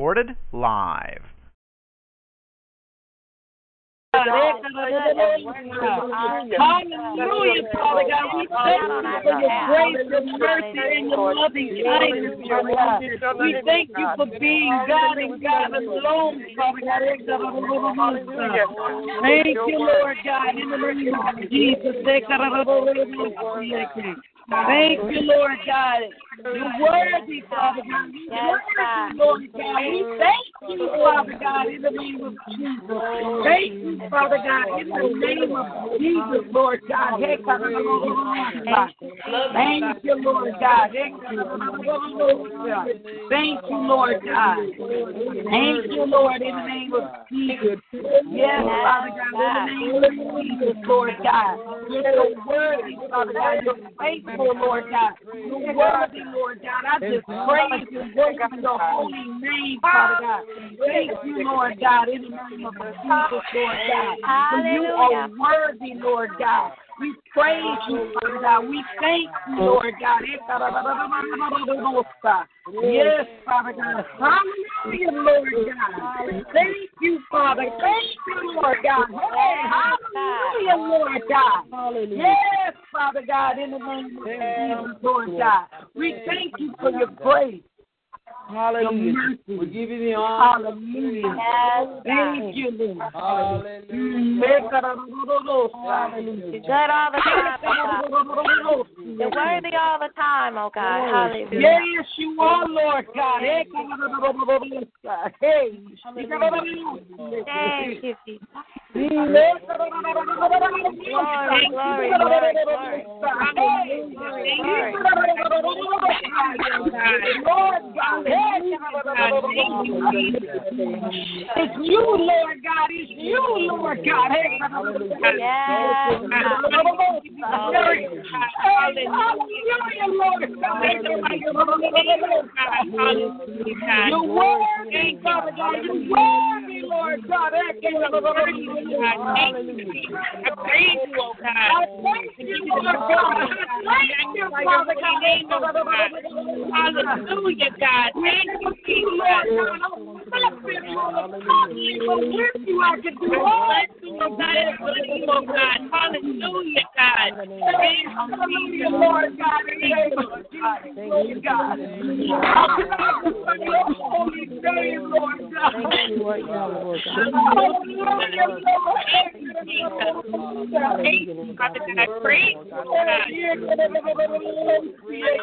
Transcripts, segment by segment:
Recorded live. Hallelujah, Father God. We thank you for your grace, your mercy, and your loving kindness, God. We thank you for being God and God alone, Father God. Thank you, Lord God, in the name of Jesus. Thank you, Lord God. You're worthy, Father God. You're worthy, Lord God. We thank you, Father God, in the name of Jesus. Thank you, Father God, in the name of Jesus, Lord God. Thank you, Lord God. Thank you, Lord God. Thank you, Lord, in the name of Jesus. Yes, Father God, in the name of Jesus, Lord God. You're worthy, Father God. You're faithful, Lord God. You're worthy, Lord God. I just praise you, worship your holy name, Father God. Thank you, Lord God, in the name of Jesus, Lord God. For you are worthy, Lord God. We praise you, Father God. We thank you, Lord God. Yes, Father God. Hallelujah, Lord God. Thank you, Father. Thank you, Lord God. Hey, hallelujah, Lord God. Yes, Father God, in the name of Jesus, Lord God. We thank you for your grace. Hallelujah. We give you the honor. Hallelujah. Thank you, Lord. Hallelujah. Hallelujah. You're good all the time, oh. You're worthy all the time, oh God. Hallelujah. Yes, you are, Lord God. Hey. Thank you, Jesus. It's you, Lord God. It's you, Lord God. Yes. Hallelujah, Lord God. You're worthy, Father God. You're worthy, Lord God. I praise you, oh God. I thank you, Lord God. I thank you, Father God. Hallelujah, God. Thank you. Lord God. With you. God. God. Hallelujah, God. Hallelujah, Lord God. In the name of Jesus, Lord God. Your holy name, Lord God. Hallelujah, Lord. Thank you, Jesus. Thank you, God. I praise you, God. I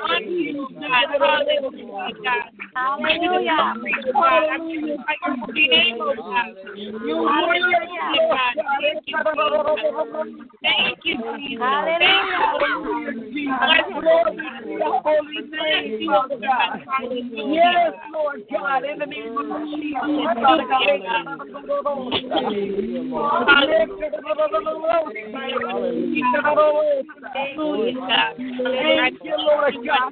honor you, God. Hallelujah, God. Hallelujah. God, I magnify your holy name, oh God. You are worthy, God. Thank you, Hallelujah. Thank you. Yes, Lord God, in the name of Jesus, God. Lord. Hallelujah, God. In the name of Jesus. Hallelujah, God. Thank you, Lord God.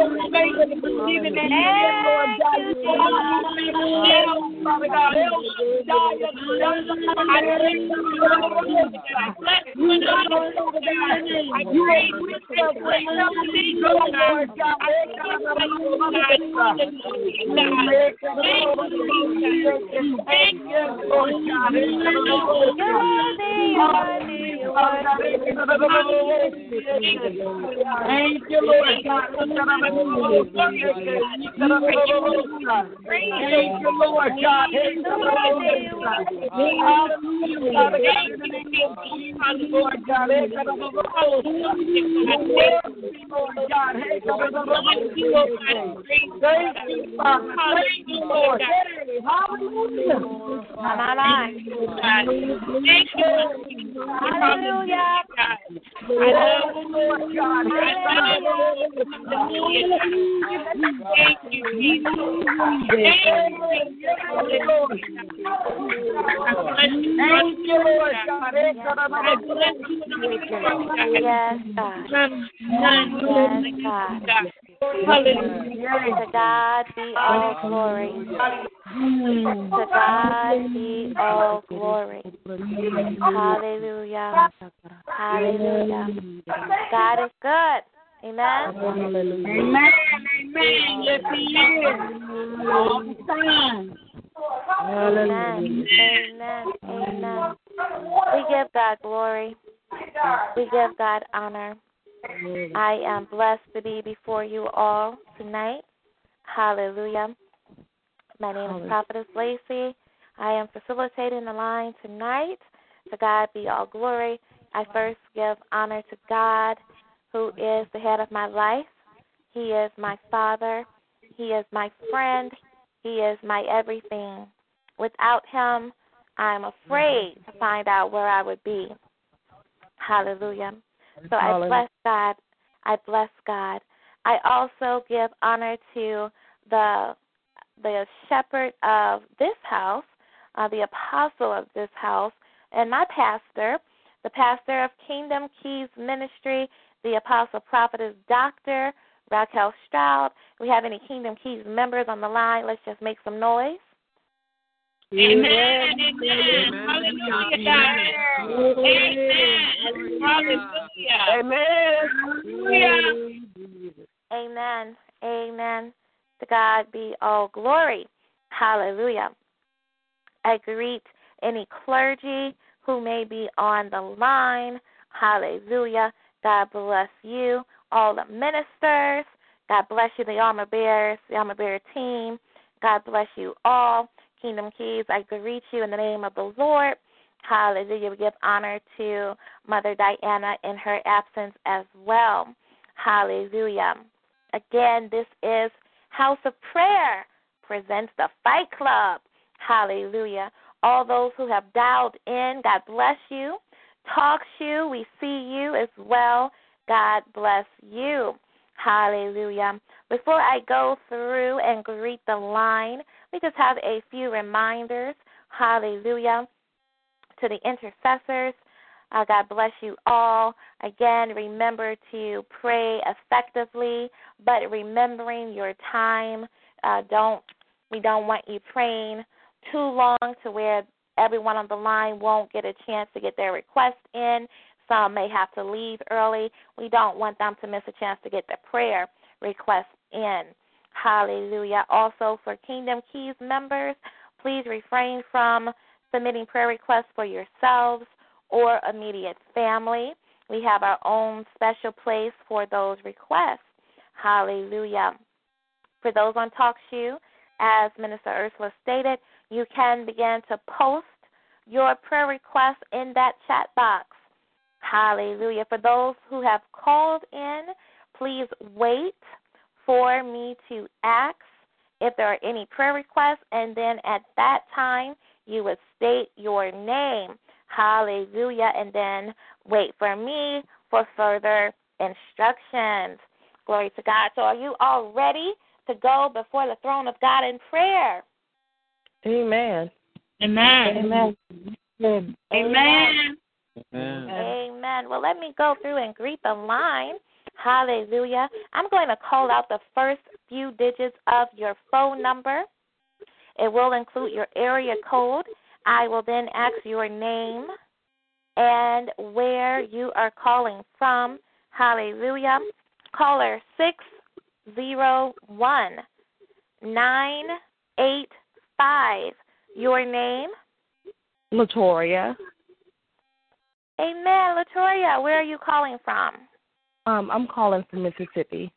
Thank you, Lord God. Thank you, Lord. Thank you, Lord. Thank you, Lord God. Thank you, Jesus. Thank you, Lord God. Yes, God. Yes, God. To God be all glory. To God be all glory. Hallelujah. Hallelujah. God is good. Amen. Amen. Amen. Yes, He is. All the time. Amen. Amen. Amen. We give God glory. We give God honor. I am blessed to be before you all tonight. Hallelujah. My name is Prophetess Lacey. I am facilitating the line tonight. To God be all glory. I first give honor to God, who is the head of my life. He is my father. He is my friend. He is my everything. Without him, I'm afraid to find out where I would be. Hallelujah. So I bless God. I bless God. I also give honor to the the shepherd of this house, uh, the apostle of this house, and my pastor, the pastor of Kingdom Keys Ministry, the apostle prophetess Dr. Raquel Stroud. We have any Kingdom Keys members on the line? Let's just make some noise. Amen. Amen. Hallelujah, God. Amen. Hallelujah. Amen. Amen. Amen. To God be all glory. Hallelujah. I greet any clergy who may be on the line. Hallelujah. God bless you. All the ministers. God bless you, the armor bearers, the armor bearer team. God bless you all. Kingdom Keys, I greet you in the name of the Lord. Hallelujah. We give honor to Mother Diana in her absence as well. Hallelujah. Again, this is House of Prayer presents the Fight Club. Hallelujah. All those who have dialed in, God bless you. Talk you, we see you as well. God bless you. Hallelujah. Before I go through and greet the line, we just have a few reminders. Hallelujah. To the intercessors, uh, God bless you all. Again, remember to pray effectively, but remembering your time. Uh, don't we don't want you praying too long to where everyone on the line won't get a chance to get their request in. Some may have to leave early. We don't want them to miss a chance to get their prayer request in. Hallelujah. Also, for Kingdom Keys members, please refrain from submitting prayer requests for yourselves or immediate family. We have our own special place for those requests. Hallelujah. For those on TalkShoe, as Minister Ursula stated, you can begin to post your prayer requests in that chat box. Hallelujah. For those who have called in, please wait for me to ask if there are any prayer requests, and then at that time, you would state your name. Hallelujah. And then wait for me for further instructions. Glory to God. So, are you all ready to go before the throne of God in prayer? Amen. Amen. Amen. Amen. Amen. Well, let me go through and greet the line. Hallelujah. I'm going to call out the first few digits of your phone number. It will include your area code. I will then ask your name and where you are calling from. Hallelujah. Caller 601 985. Your name? Latoria. Amen. Latoria, where are you calling from? Um, I'm calling from Mississippi.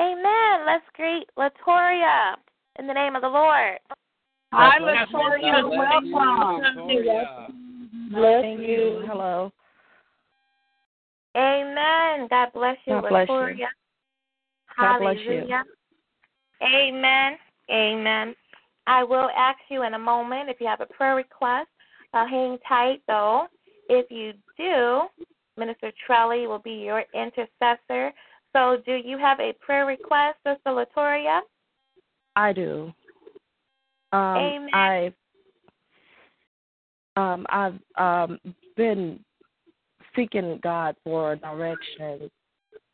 Amen. Let's greet Latoria in the name of the Lord. Hi, Latoria. Welcome. Bless you. Hello. Amen. God bless you, God bless Latoria. you. God bless you. Hallelujah. Amen. Amen. I will ask you in a moment if you have a prayer request. Uh, hang tight, though. If you do, Minister Trelly will be your intercessor. So, do you have a prayer request, Sister Latoria? I do. Um, Amen. I've um, I've um, been seeking God for direction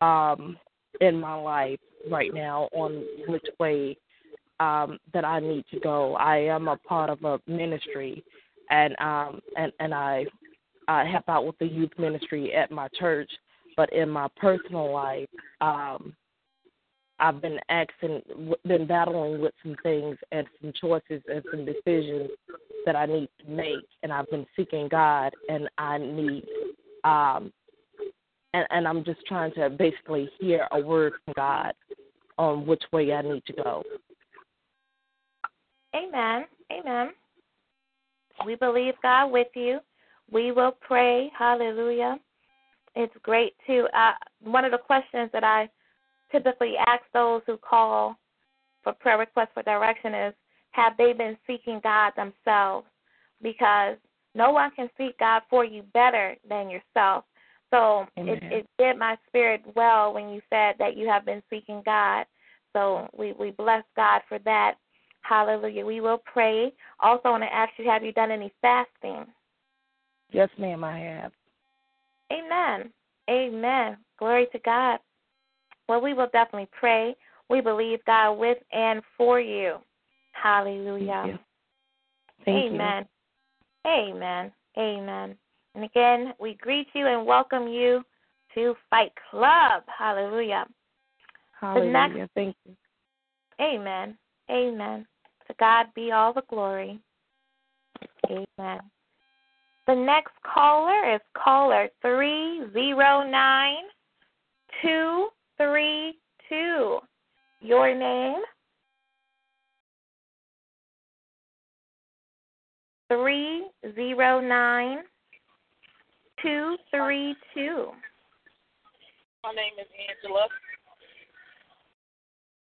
um, in my life right now on which way um, that I need to go. I am a part of a ministry, and um, and and I I help out with the youth ministry at my church. But in my personal life, um, I've been asking, been battling with some things and some choices and some decisions that I need to make, and I've been seeking God, and I need, um, and and I'm just trying to basically hear a word from God on which way I need to go. Amen. Amen. We believe God with you. We will pray. Hallelujah. It's great to. Uh, one of the questions that I typically ask those who call for prayer requests for direction is have they been seeking God themselves? Because no one can seek God for you better than yourself. So it, it did my spirit well when you said that you have been seeking God. So we, we bless God for that. Hallelujah. We will pray. Also, I want to ask you have you done any fasting? Yes, ma'am, I have. Amen. Amen. Glory to God. Well, we will definitely pray. We believe God with and for you. Hallelujah. Thank you. Thank Amen. Amen. Amen. And again, we greet you and welcome you to Fight Club. Hallelujah. Hallelujah. next- Thank you. Amen. Amen. To God be all the glory. Amen. The next caller is caller 309 232. Your name? 309 232. My name is Angela.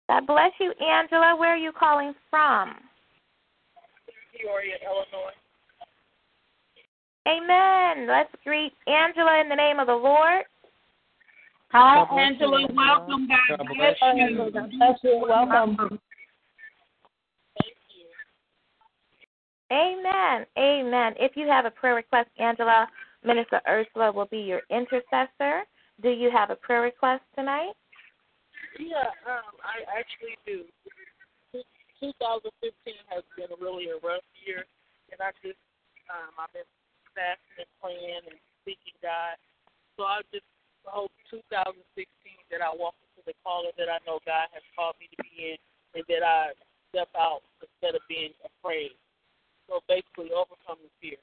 God bless you, Angela. Where are you calling from? Peoria, Illinois. Amen. Let's greet Angela in the name of the Lord. Hi, God bless you, Angela. Angela. Welcome. God, God bless bless you. God bless you. Welcome. Amen. Amen. If you have a prayer request, Angela, Minister Ursula will be your intercessor. Do you have a prayer request tonight? Yeah, um, I actually do. 2015 has been really a rough year, and I just, um, I've been fasting and praying and seeking God. So I just hope 2016 that I walk into the calling that I know God has called me to be in, and that I step out instead of being afraid. So basically, overcoming fear.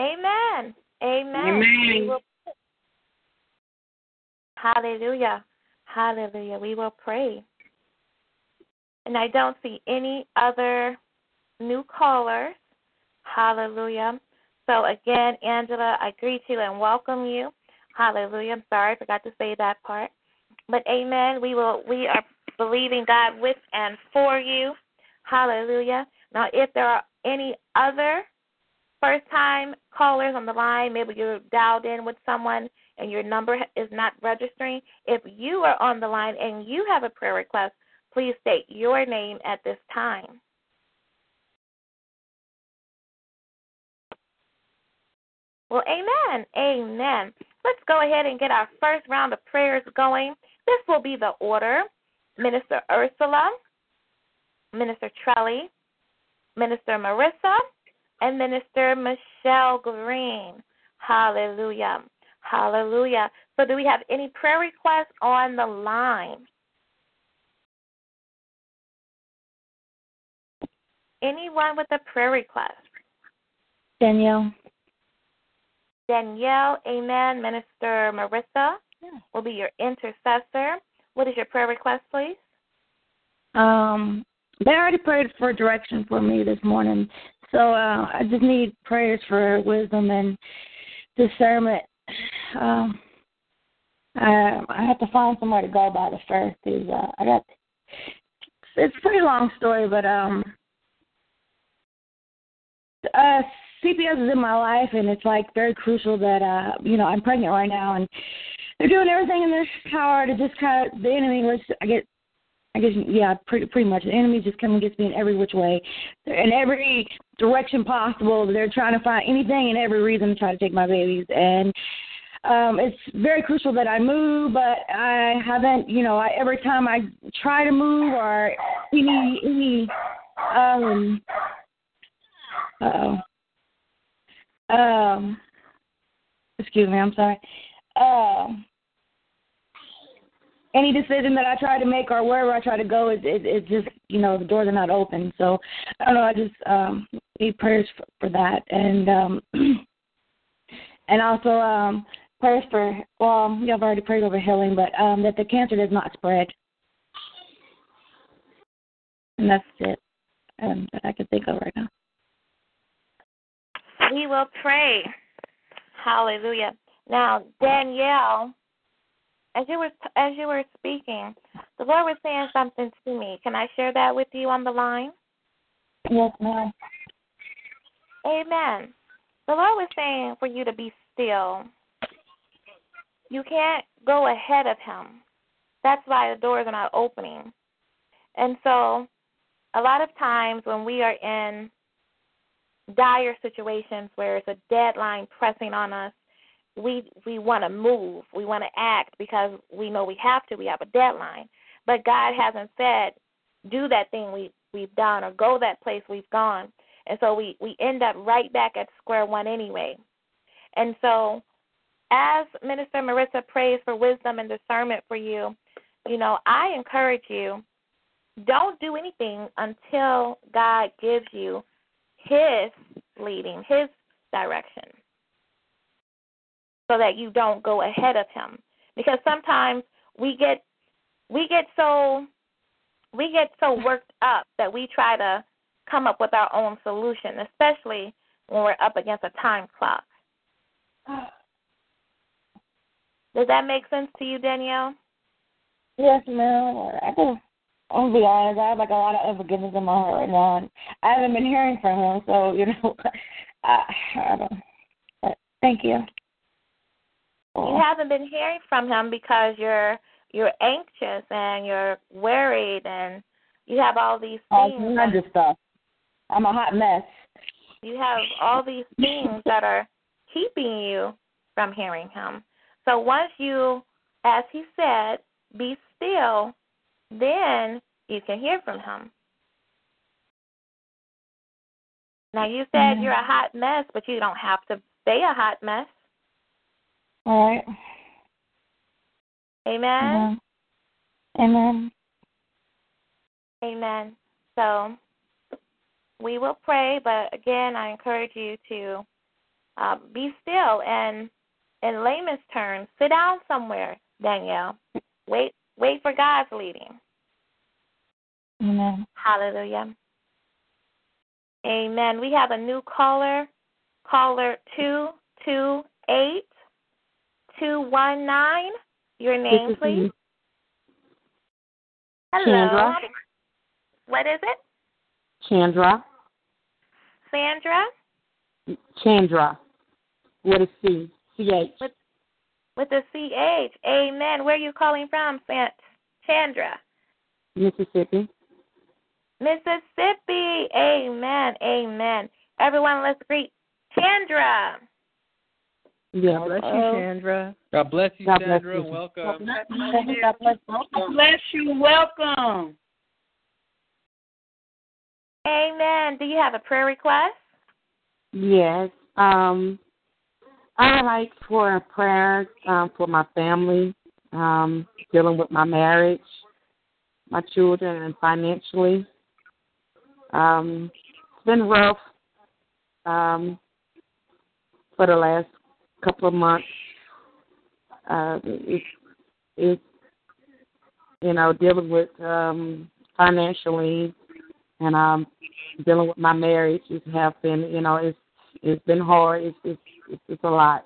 Amen. Amen. Amen. We will- Hallelujah. Hallelujah. We will pray. And I don't see any other new callers. Hallelujah. So again, Angela, I greet you and welcome you. Hallelujah. I'm sorry, I forgot to say that part. But amen. We will we are believing God with and for you. Hallelujah. Now if there are any other first time callers on the line, maybe you're dialed in with someone and your number is not registering. If you are on the line and you have a prayer request, please state your name at this time. Well, amen. Amen. Let's go ahead and get our first round of prayers going. This will be the order. Minister Ursula, Minister Trelly, Minister Marissa, and Minister Michelle Green. Hallelujah. Hallelujah. So, do we have any prayer requests on the line? Anyone with a prayer request? Danielle. Danielle, amen. Minister Marissa will be your intercessor. What is your prayer request, please? Um, they already prayed for direction for me this morning, so uh, I just need prayers for wisdom and discernment. Um, I I have to find somewhere to go by the first. Is uh, I got it's a pretty long story, but um, uh, CPS is in my life, and it's like very crucial that uh, you know I'm pregnant right now, and they're doing everything in their power to just of the enemy was I get I guess yeah, pretty pretty much. The enemy just coming against me in every which way, in every direction possible. They're trying to find anything and every reason to try to take my babies, and um it's very crucial that I move, but I haven't. You know, I, every time I try to move or any any um uh um excuse me, I'm sorry. Um any decision that I try to make or wherever I try to go, it, it, it just you know the doors are not open. So I don't know. I just um, need prayers for, for that, and um, and also um, prayers for well, you have already prayed over healing, but um, that the cancer does not spread. And that's it um, that I can think of right now. We will pray. Hallelujah. Now, Danielle as you were as you were speaking, the Lord was saying something to me. Can I share that with you on the line? Yes, ma'am. Amen. The Lord was saying for you to be still. You can't go ahead of Him. That's why the doors are not opening. And so, a lot of times when we are in dire situations where it's a deadline pressing on us, we we want to move, we want to act because we know we have to. We have a deadline, but God hasn't said do that thing we we've done or go that place we've gone, and so we we end up right back at square one anyway. And so, as Minister Marissa prays for wisdom and discernment for you, you know I encourage you. Don't do anything until God gives you His leading, His direction so that you don't go ahead of him. Because sometimes we get we get so we get so worked up that we try to come up with our own solution especially when we're up against a time clock. Does that make sense to you danielle? Yes ma'am. I i'm gonna be honest. I have like a lot of unforgiveness in my heart right now and i haven't been hearing from him so you know i i don't but thank you you haven't been hearing from him because you're you're anxious and you're worried and you have all these things. All kinds of stuff. I'm a hot mess. You have all these things that are keeping you from hearing him. So once you, as he said, be still, then you can hear from him. Now you said mm-hmm. you're a hot mess, but you don't have to stay a hot mess. All right. Amen. Amen. Amen. So we will pray, but again, I encourage you to uh, be still and, in layman's terms, sit down somewhere, Danielle. Wait, wait for God's leading. Amen. Hallelujah. Amen. We have a new caller, caller two two eight. 219. Your name, please. Hello. Chandra. What is it? Chandra. Sandra? Chandra. With a C. C H. With, with a C H. Amen. Where are you calling from, Chandra? Mississippi. Mississippi. Amen. Amen. Everyone, let's greet Chandra. Yeah. God bless you, Chandra. God bless you, God Chandra. Bless you. Welcome. God bless you. God bless you. Welcome. Amen. Do you have a prayer request? Yes. Um, I like for a prayer um, for my family, um, dealing with my marriage, my children, and financially. Um, it's been rough um, for the last couple of months. Uh, it's it's you know dealing with um, financially and um, dealing with my marriage. It has been you know it's it's been hard. It's it's it's, it's a lot.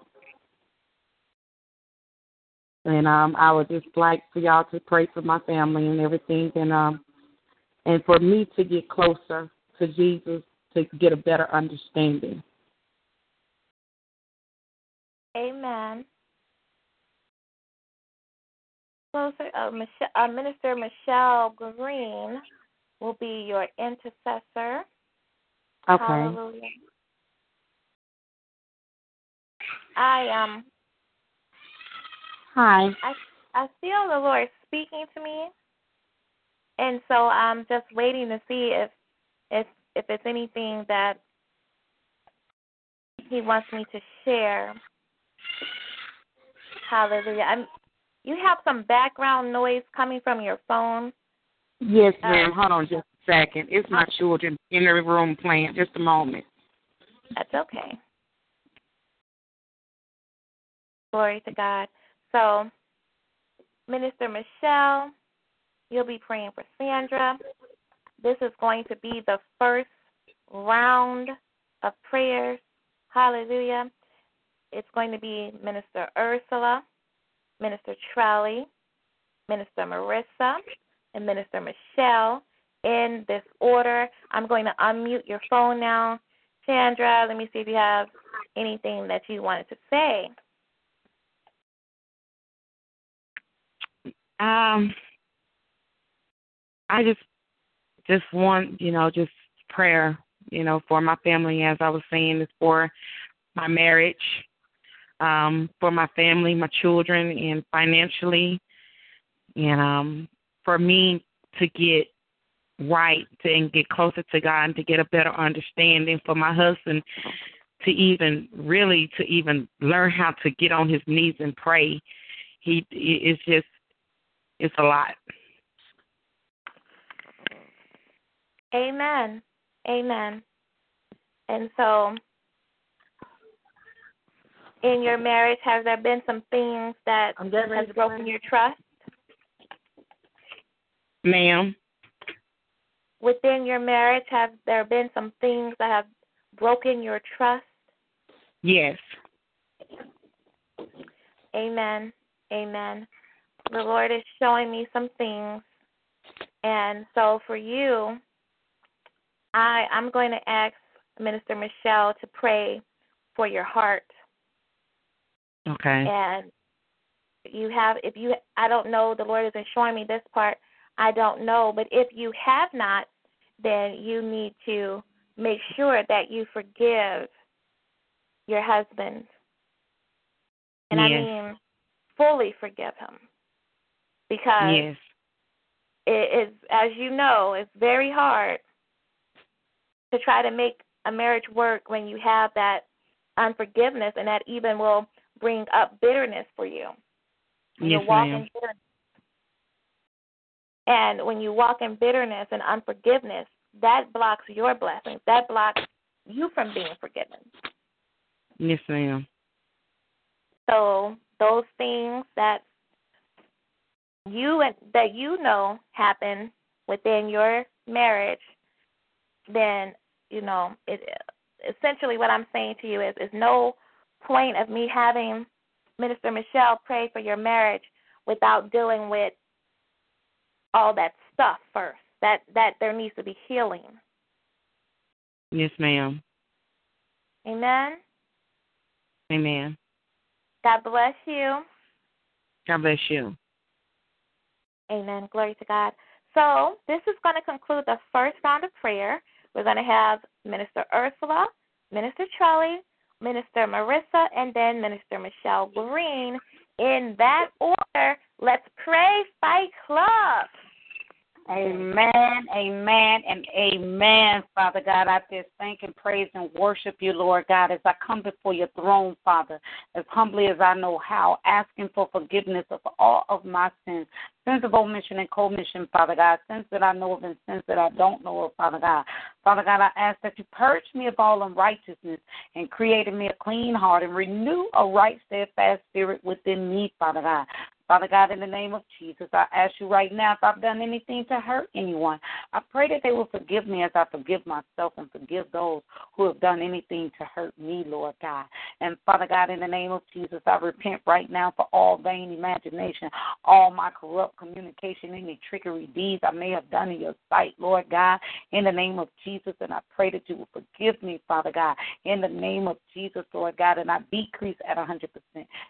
And um, I would just like for y'all to pray for my family and everything, and um, and for me to get closer to Jesus to get a better understanding. Amen. Closer, uh, Michelle, uh, Minister Michelle Green will be your intercessor. Okay. Hallelujah. I um Hi. I I feel the Lord speaking to me, and so I'm just waiting to see if if if it's anything that He wants me to share. Hallelujah. I'm. You have some background noise coming from your phone. Yes, Uh, ma'am. Hold on just a second. It's my children in the room playing. Just a moment. That's okay. Glory to God. So, Minister Michelle, you'll be praying for Sandra. This is going to be the first round of prayers. Hallelujah. It's going to be Minister Ursula, Minister Trelly, Minister Marissa, and Minister Michelle in this order. I'm going to unmute your phone now. Sandra, let me see if you have anything that you wanted to say. Um, I just just want you know just prayer you know for my family as I was saying is for my marriage, um, for my family, my children, and financially, and um, for me to get right and get closer to God and to get a better understanding for my husband to even really to even learn how to get on his knees and pray. He it's just it's a lot. Amen. Amen. And so, in your marriage, has there been some things that I'm getting ready has broken your trust? Ma'am. Within your marriage, have there been some things that have broken your trust? Yes. Amen. Amen. The Lord is showing me some things. And so for you, I I'm going to ask Minister Michelle to pray for your heart. Okay. And you have if you I don't know, the Lord isn't showing me this part. I don't know, but if you have not, then you need to make sure that you forgive your husband. And I mean fully forgive him. Because Yes. it is as you know, it's very hard to try to make a marriage work when you have that unforgiveness and that even will bring up bitterness for you. Yes, you walk ma'am. in bitterness. And when you walk in bitterness and unforgiveness, that blocks your blessings. That blocks you from being forgiven. Yes, ma'am. So those things that you and that you know happen within your marriage, then you know it. Essentially, what I'm saying to you is, is no point of me having Minister Michelle pray for your marriage without dealing with all that stuff first. That that there needs to be healing. Yes, ma'am. Amen. Amen. God bless you. God bless you. Amen. Glory to God. So this is going to conclude the first round of prayer. We're going to have Minister Ursula, Minister Charlie, Minister Marissa, and then Minister Michelle Green. In that order, let's pray, Fight Club. Amen, amen, and amen, Father God. I just thank and praise and worship you, Lord God, as I come before your throne, Father, as humbly as I know how, asking for forgiveness of all of my sins, sins of omission and commission, Father God, sins that I know of and sins that I don't know of, Father God. Father God, I ask that you purge me of all unrighteousness and create in me a clean heart and renew a right, steadfast spirit within me, Father God. Father God, in the name of Jesus, I ask you right now if I've done anything to hurt anyone, I pray that they will forgive me as I forgive myself and forgive those who have done anything to hurt me, Lord God. And Father God, in the name of Jesus, I repent right now for all vain imagination, all my corrupt communication, any trickery deeds I may have done in your sight, Lord God, in the name of Jesus. And I pray that you will forgive me, Father God, in the name of Jesus, Lord God, and I decrease at 100%,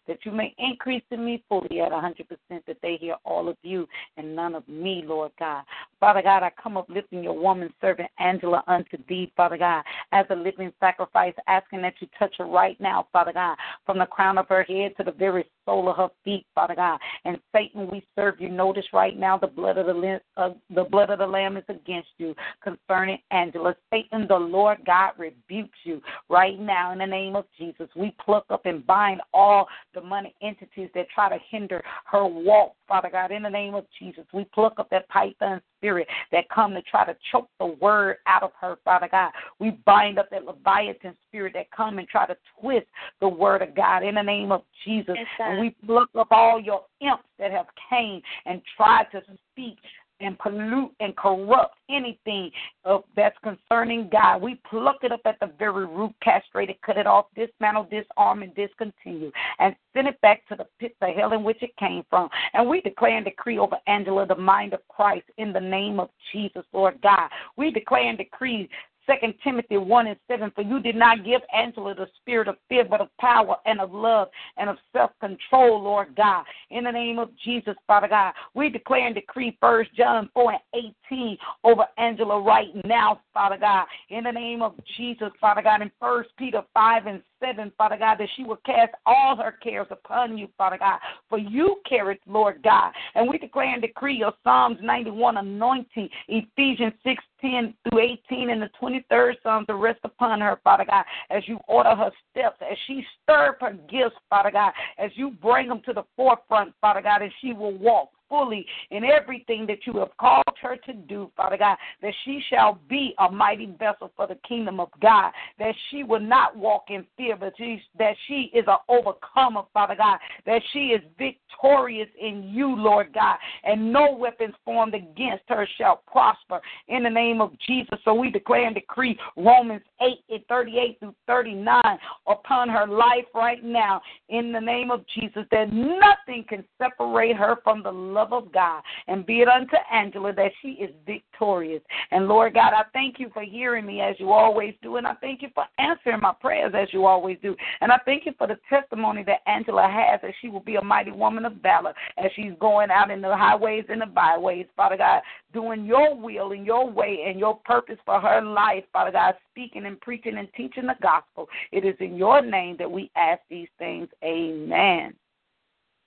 that you may increase in me fully at 100%. 100% that they hear all of you and none of me, Lord God. Father God, I come uplifting your woman servant Angela unto thee, Father God, as a living sacrifice, asking that you touch her right now, Father God, from the crown of her head to the very sole of her feet, Father God. And Satan, we serve you. Notice right now the blood of the uh, the blood of the Lamb is against you concerning Angela. Satan, the Lord God rebukes you right now in the name of Jesus. We pluck up and bind all demonic entities that try to hinder her walk, Father God, in the name of Jesus. We pluck up that python spirit that come to try to choke the word out of her, Father God. We bind up that Leviathan spirit that come and try to twist the word of God in the name of Jesus. Yes, and we pluck up all your imps that have came and tried to speak and pollute and corrupt anything of, that's concerning God. We pluck it up at the very root, castrate it, cut it off, dismantle, disarm, and discontinue, and send it back to the pit the hell in which it came from. And we declare and decree over Angela the mind of Christ in the name of Jesus, Lord God. We declare and decree Second Timothy 1 and 7, for you did not give Angela the spirit of fear, but of power and of love and of self control, Lord God. In the name of Jesus, Father God, we declare and decree First John 4 and 18 over Angela right now, Father God. In the name of Jesus, Father God, in First Peter 5 and 7, Father God, that she will cast all her cares upon you, Father God, for you care it, Lord God. And we declare and decree your Psalms 91 anointing, Ephesians 6 10 through 18, and the 23rd Psalm to rest upon her, Father God, as you order her steps, as she stir up her gifts, Father God, as you bring them to the forefront, Father God, and she will walk fully in everything that you have called her to do, Father God, that she shall be a mighty vessel for the kingdom of God, that she will not walk in fear, but that she is an overcomer, Father God, that she is victorious in you, Lord God, and no weapons formed against her shall prosper in the name of Jesus. So we declare and decree Romans 8 and 38 through 39 upon her life right now in the name of Jesus, that nothing can separate her from the love love of God. And be it unto Angela that she is victorious. And Lord God, I thank you for hearing me as you always do. And I thank you for answering my prayers as you always do. And I thank you for the testimony that Angela has that she will be a mighty woman of valor as she's going out in the highways and the byways, Father God, doing your will and your way and your purpose for her life, Father God, speaking and preaching and teaching the gospel. It is in your name that we ask these things. Amen.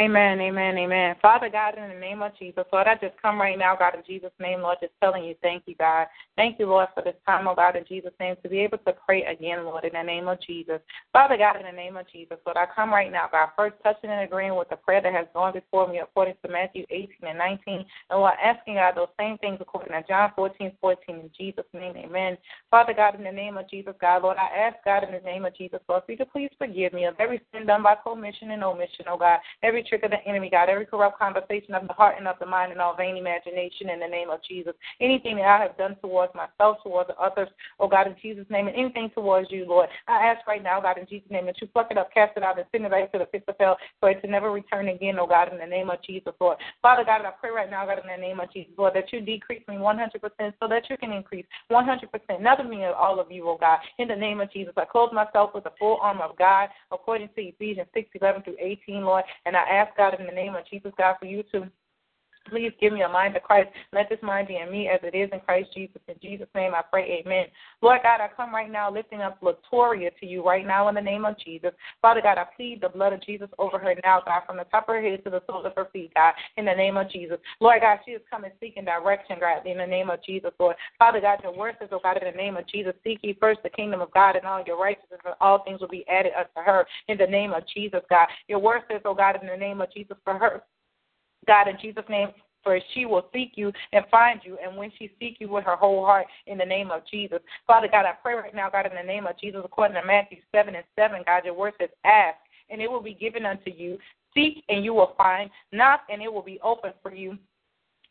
Amen, amen, amen. Father God, in the name of Jesus, Lord, I just come right now, God, in Jesus' name, Lord, just telling you, thank you, God. Thank you, Lord, for this time, oh God, in Jesus' name, to be able to pray again, Lord, in the name of Jesus. Father God, in the name of Jesus, Lord, I come right now, God, first touching and agreeing with the prayer that has gone before me according to Matthew 18 and 19, and Lord, asking God those same things according to John 14, 14, in Jesus' name, amen. Father God, in the name of Jesus, God, Lord, I ask God in the name of Jesus, Lord, you please forgive me of every sin done by commission and omission, oh God, every trick of the enemy, God, every corrupt conversation of the heart and of the mind and all vain imagination in the name of Jesus. Anything that I have done towards myself, towards the others, oh God, in Jesus' name, and anything towards you, Lord. I ask right now, God, in Jesus' name, that you pluck it up, cast it out, and send it back to the pits of hell for it to never return again, oh God, in the name of Jesus, Lord. Father God, I pray right now, God, in the name of Jesus, Lord, that you decrease me 100% so that you can increase 100%. Nothing me of all of you, oh God. In the name of Jesus, I clothe myself with the full armor of God according to Ephesians 6, 11 through 18, Lord. And I ask God in the name of Jesus, God, for you to Please give me a mind of Christ. Let this mind be in me as it is in Christ Jesus. In Jesus' name I pray, amen. Lord God, I come right now lifting up Latoria to you right now in the name of Jesus. Father God, I plead the blood of Jesus over her now, God, from the top of her head to the soles of her feet, God, in the name of Jesus. Lord God, she is coming seeking direction, God, in the name of Jesus, Lord. Father God, your word says, oh God, in the name of Jesus, seek ye first the kingdom of God and all your righteousness, and all things will be added unto her in the name of Jesus, God. Your word says, oh God, in the name of Jesus, for her God, in Jesus' name, for she will seek you and find you. And when she seek you with her whole heart, in the name of Jesus. Father God, I pray right now, God, in the name of Jesus, according to Matthew 7 and 7, God, your word says, ask, and it will be given unto you. Seek, and you will find. Knock, and it will be open for you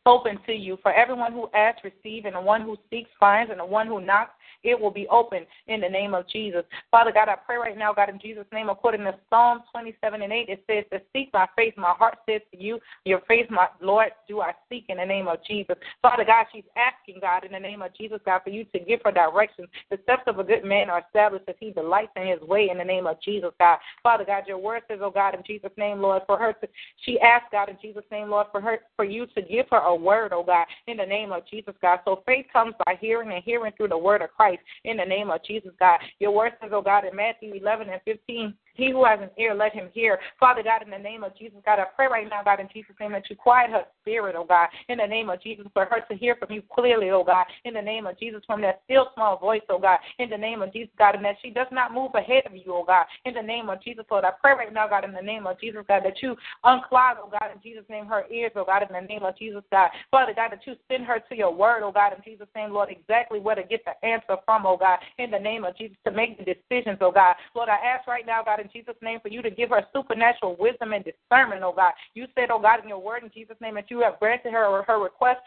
open to you. For everyone who asks, receive, and the one who seeks finds, and the one who knocks, it will be open in the name of Jesus. Father God, I pray right now, God, in Jesus' name, according to Psalm 27 and 8, it says, To seek my face, my heart says to you, Your face, my Lord, do I seek in the name of Jesus. Father God, she's asking, God, in the name of Jesus, God, for you to give her direction. The steps of a good man are established as he delights in his way in the name of Jesus, God. Father God, your word says, oh God, in Jesus' name, Lord, for her to, she asked, God, in Jesus' name, Lord, for her, for you to give her a word, oh God, in the name of Jesus, God. So faith comes by hearing and hearing through the word of Christ in the name of Jesus, God. Your word says, oh God, in Matthew 11 and 15, he who has an ear, let him hear. Father God, in the name of Jesus, God, I pray right now, God, in Jesus' name, that you quiet her spirit, oh God, in the name of Jesus, for her to hear from you clearly, oh God, in the name of Jesus, from that still small voice, oh God, in the name of Jesus, God, and that she does not move ahead of you, oh God, in the name of Jesus, Lord. I pray right now, God, in the name of Jesus, God, that you unclog, oh God, in Jesus' name, her ears, oh God, in the name of Jesus, God. Father God, that you send her to your word, oh God, in Jesus' name, Lord, exactly where to get the answer from, oh God, in the name of Jesus, to make the decisions, oh God. Lord, I ask right now, God, in Jesus' name, for you to give her supernatural wisdom and discernment, oh God. You said, oh God, in your word in Jesus' name that you have granted her her request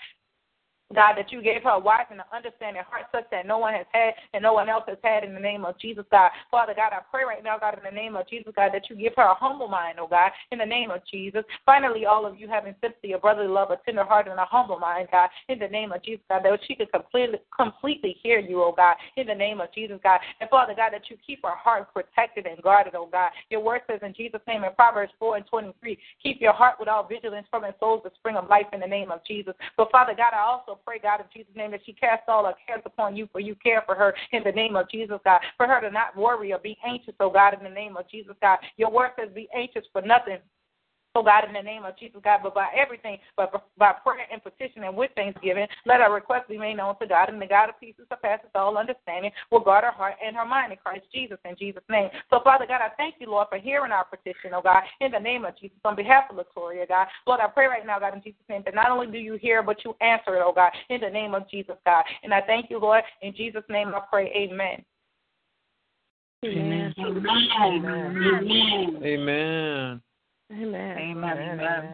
God, that you gave her a wife and an understanding heart such that no one has had and no one else has had in the name of Jesus, God. Father God, I pray right now, God, in the name of Jesus, God, that you give her a humble mind, oh God, in the name of Jesus. Finally, all of you having sympathy, a brotherly love, a tender heart, and a humble mind, God, in the name of Jesus, God, that she could completely, completely hear you, oh God, in the name of Jesus, God. And Father God, that you keep her heart protected and guarded, oh God. Your word says in Jesus' name in Proverbs 4 and 23, keep your heart with all vigilance from its souls the spring of life in the name of Jesus. But Father God, I also pray, God, in Jesus' name, that she casts all her cares upon you, for you care for her in the name of Jesus, God. For her to not worry or be anxious, oh God, in the name of Jesus, God. Your word says, be anxious for nothing Oh God, in the name of Jesus, God, but by everything, but by prayer and petition and with thanksgiving, let our request be made known to God, and the God of peace who surpasses all understanding will guard our heart and our mind in Christ Jesus, in Jesus' name. So, Father God, I thank you, Lord, for hearing our petition, oh God, in the name of Jesus, on behalf of Latoria, God. Lord, I pray right now, God, in Jesus' name, that not only do you hear, but you answer it, oh God, in the name of Jesus, God. And I thank you, Lord, in Jesus' name I pray, amen. Amen. Amen. Amen. Amen. Amen. Amen. Amen. Amen.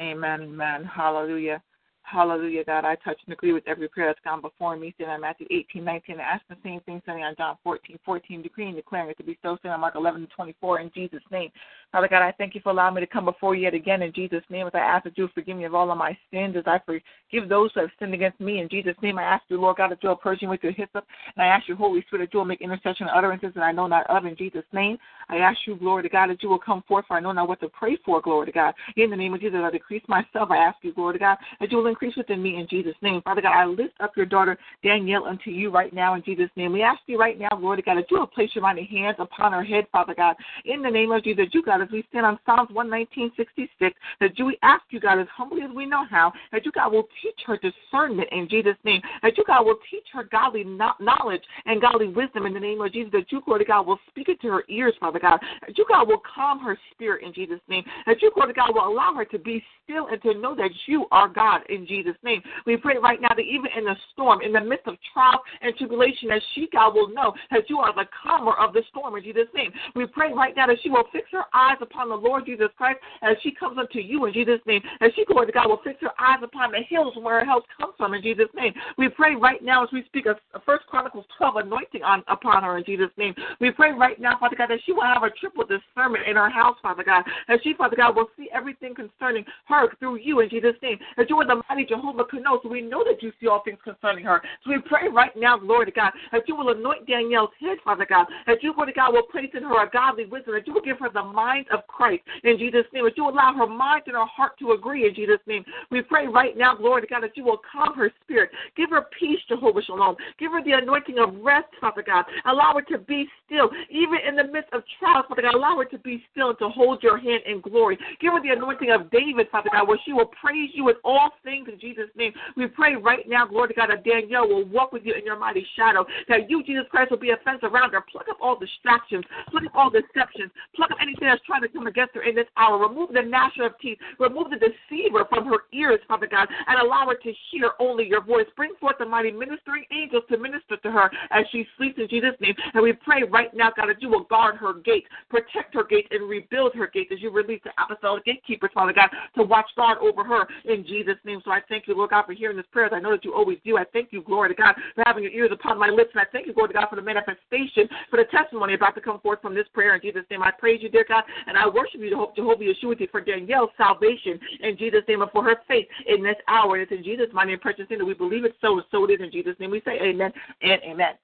Amen. Amen. Hallelujah. Hallelujah, God. I touch and agree with every prayer that's gone before me. Stand on Matthew 18, 19, and ask the same thing, standing on John 14, 14, decreeing, declaring it to be so. Stand on Mark 11, 24, in Jesus' name. Father God, I thank you for allowing me to come before you yet again in Jesus' name. As I ask that you forgive me of all of my sins, as I forgive those who have sinned against me in Jesus' name. I ask you, Lord God, that you will purge me with your hyssop, and I ask you, Holy Spirit, that you will make intercession and utterances that I know not of in Jesus' name. I ask you, glory to God, that you will come forth, for I know not what to pray for, glory to God. In the name of Jesus, I decrease myself. I ask you, glory to God, that you will increase within me in Jesus' name. Father God, I lift up your daughter Danielle unto you right now in Jesus' name. We ask you right now, glory to God, that you will place your mighty hands upon her head, Father God. In the name of Jesus, you, God, as we stand on Psalms 119.66, that you we ask you, God, as humbly as we know how, that you, God, will teach her discernment in Jesus' name. That you, God, will teach her godly knowledge and godly wisdom in the name of Jesus. That you, glory to God, will speak it to her ears, Father God. That you, God, will calm her spirit in Jesus' name. That you, glory to God, will allow her to be still and to know that you are God in Jesus' name. We pray right now that even in the storm, in the midst of trial and tribulation, that she, God, will know that you are the calmer of the storm in Jesus' name. We pray right now that she will fix her eyes upon the Lord Jesus Christ as she comes unto you in Jesus' name. As she, to God, will fix her eyes upon the hills where her help comes from in Jesus' name. We pray right now as we speak of First Chronicles 12 anointing on upon her in Jesus' name. We pray right now, Father God, that she will have a triple discernment in her house, Father God. As she, Father God, will see everything concerning her through you in Jesus' name. That you are the mighty Jehovah Kano, so we know that you see all things concerning her. So we pray right now, Lord God, that you will anoint Danielle's head, Father God. That you, Lord God, will place in her a godly wisdom. That you will give her the mind mind of Christ in Jesus' name. That you allow her mind and her heart to agree in Jesus' name. We pray right now, glory to God, that you will calm her spirit. Give her peace, Jehovah Shalom. Give her the anointing of rest, Father God. Allow her to be still, even in the midst of trials, Father God. Allow her to be still and to hold your hand in glory. Give her the anointing of David, Father God, where she will praise you in all things in Jesus' name. We pray right now, glory to God, that Danielle will walk with you in your mighty shadow, that you, Jesus Christ, will be a fence around her. Plug up all distractions, plug up all deceptions, plug up anything that's trying to come against her in this hour. Remove the gnasher of teeth, remove the deceiver from her ears, Father God, and allow her to hear only your voice. Bring forth the mighty ministering angels to minister to her as she sleeps in Jesus' name. And we pray right now, God, that you will guard her gates, protect her gates, and rebuild her gates as you release the apostolic gatekeepers, Father God, to watch guard over her in Jesus' name. So I thank you, Lord God, for hearing this prayer. As I know that you always do. I thank you, glory to God, for having your ears upon my lips. And I thank you, glory to God, for the manifestation, for the testimony about to come forth from this prayer in Jesus' name. I praise you, dear God, and I worship you, Jehovah Yeshua, for Danielle's salvation in Jesus' name and for her faith in this hour. And it's in Jesus' mighty and precious name that we believe it so, and so it is in Jesus' name. We say amen and amen.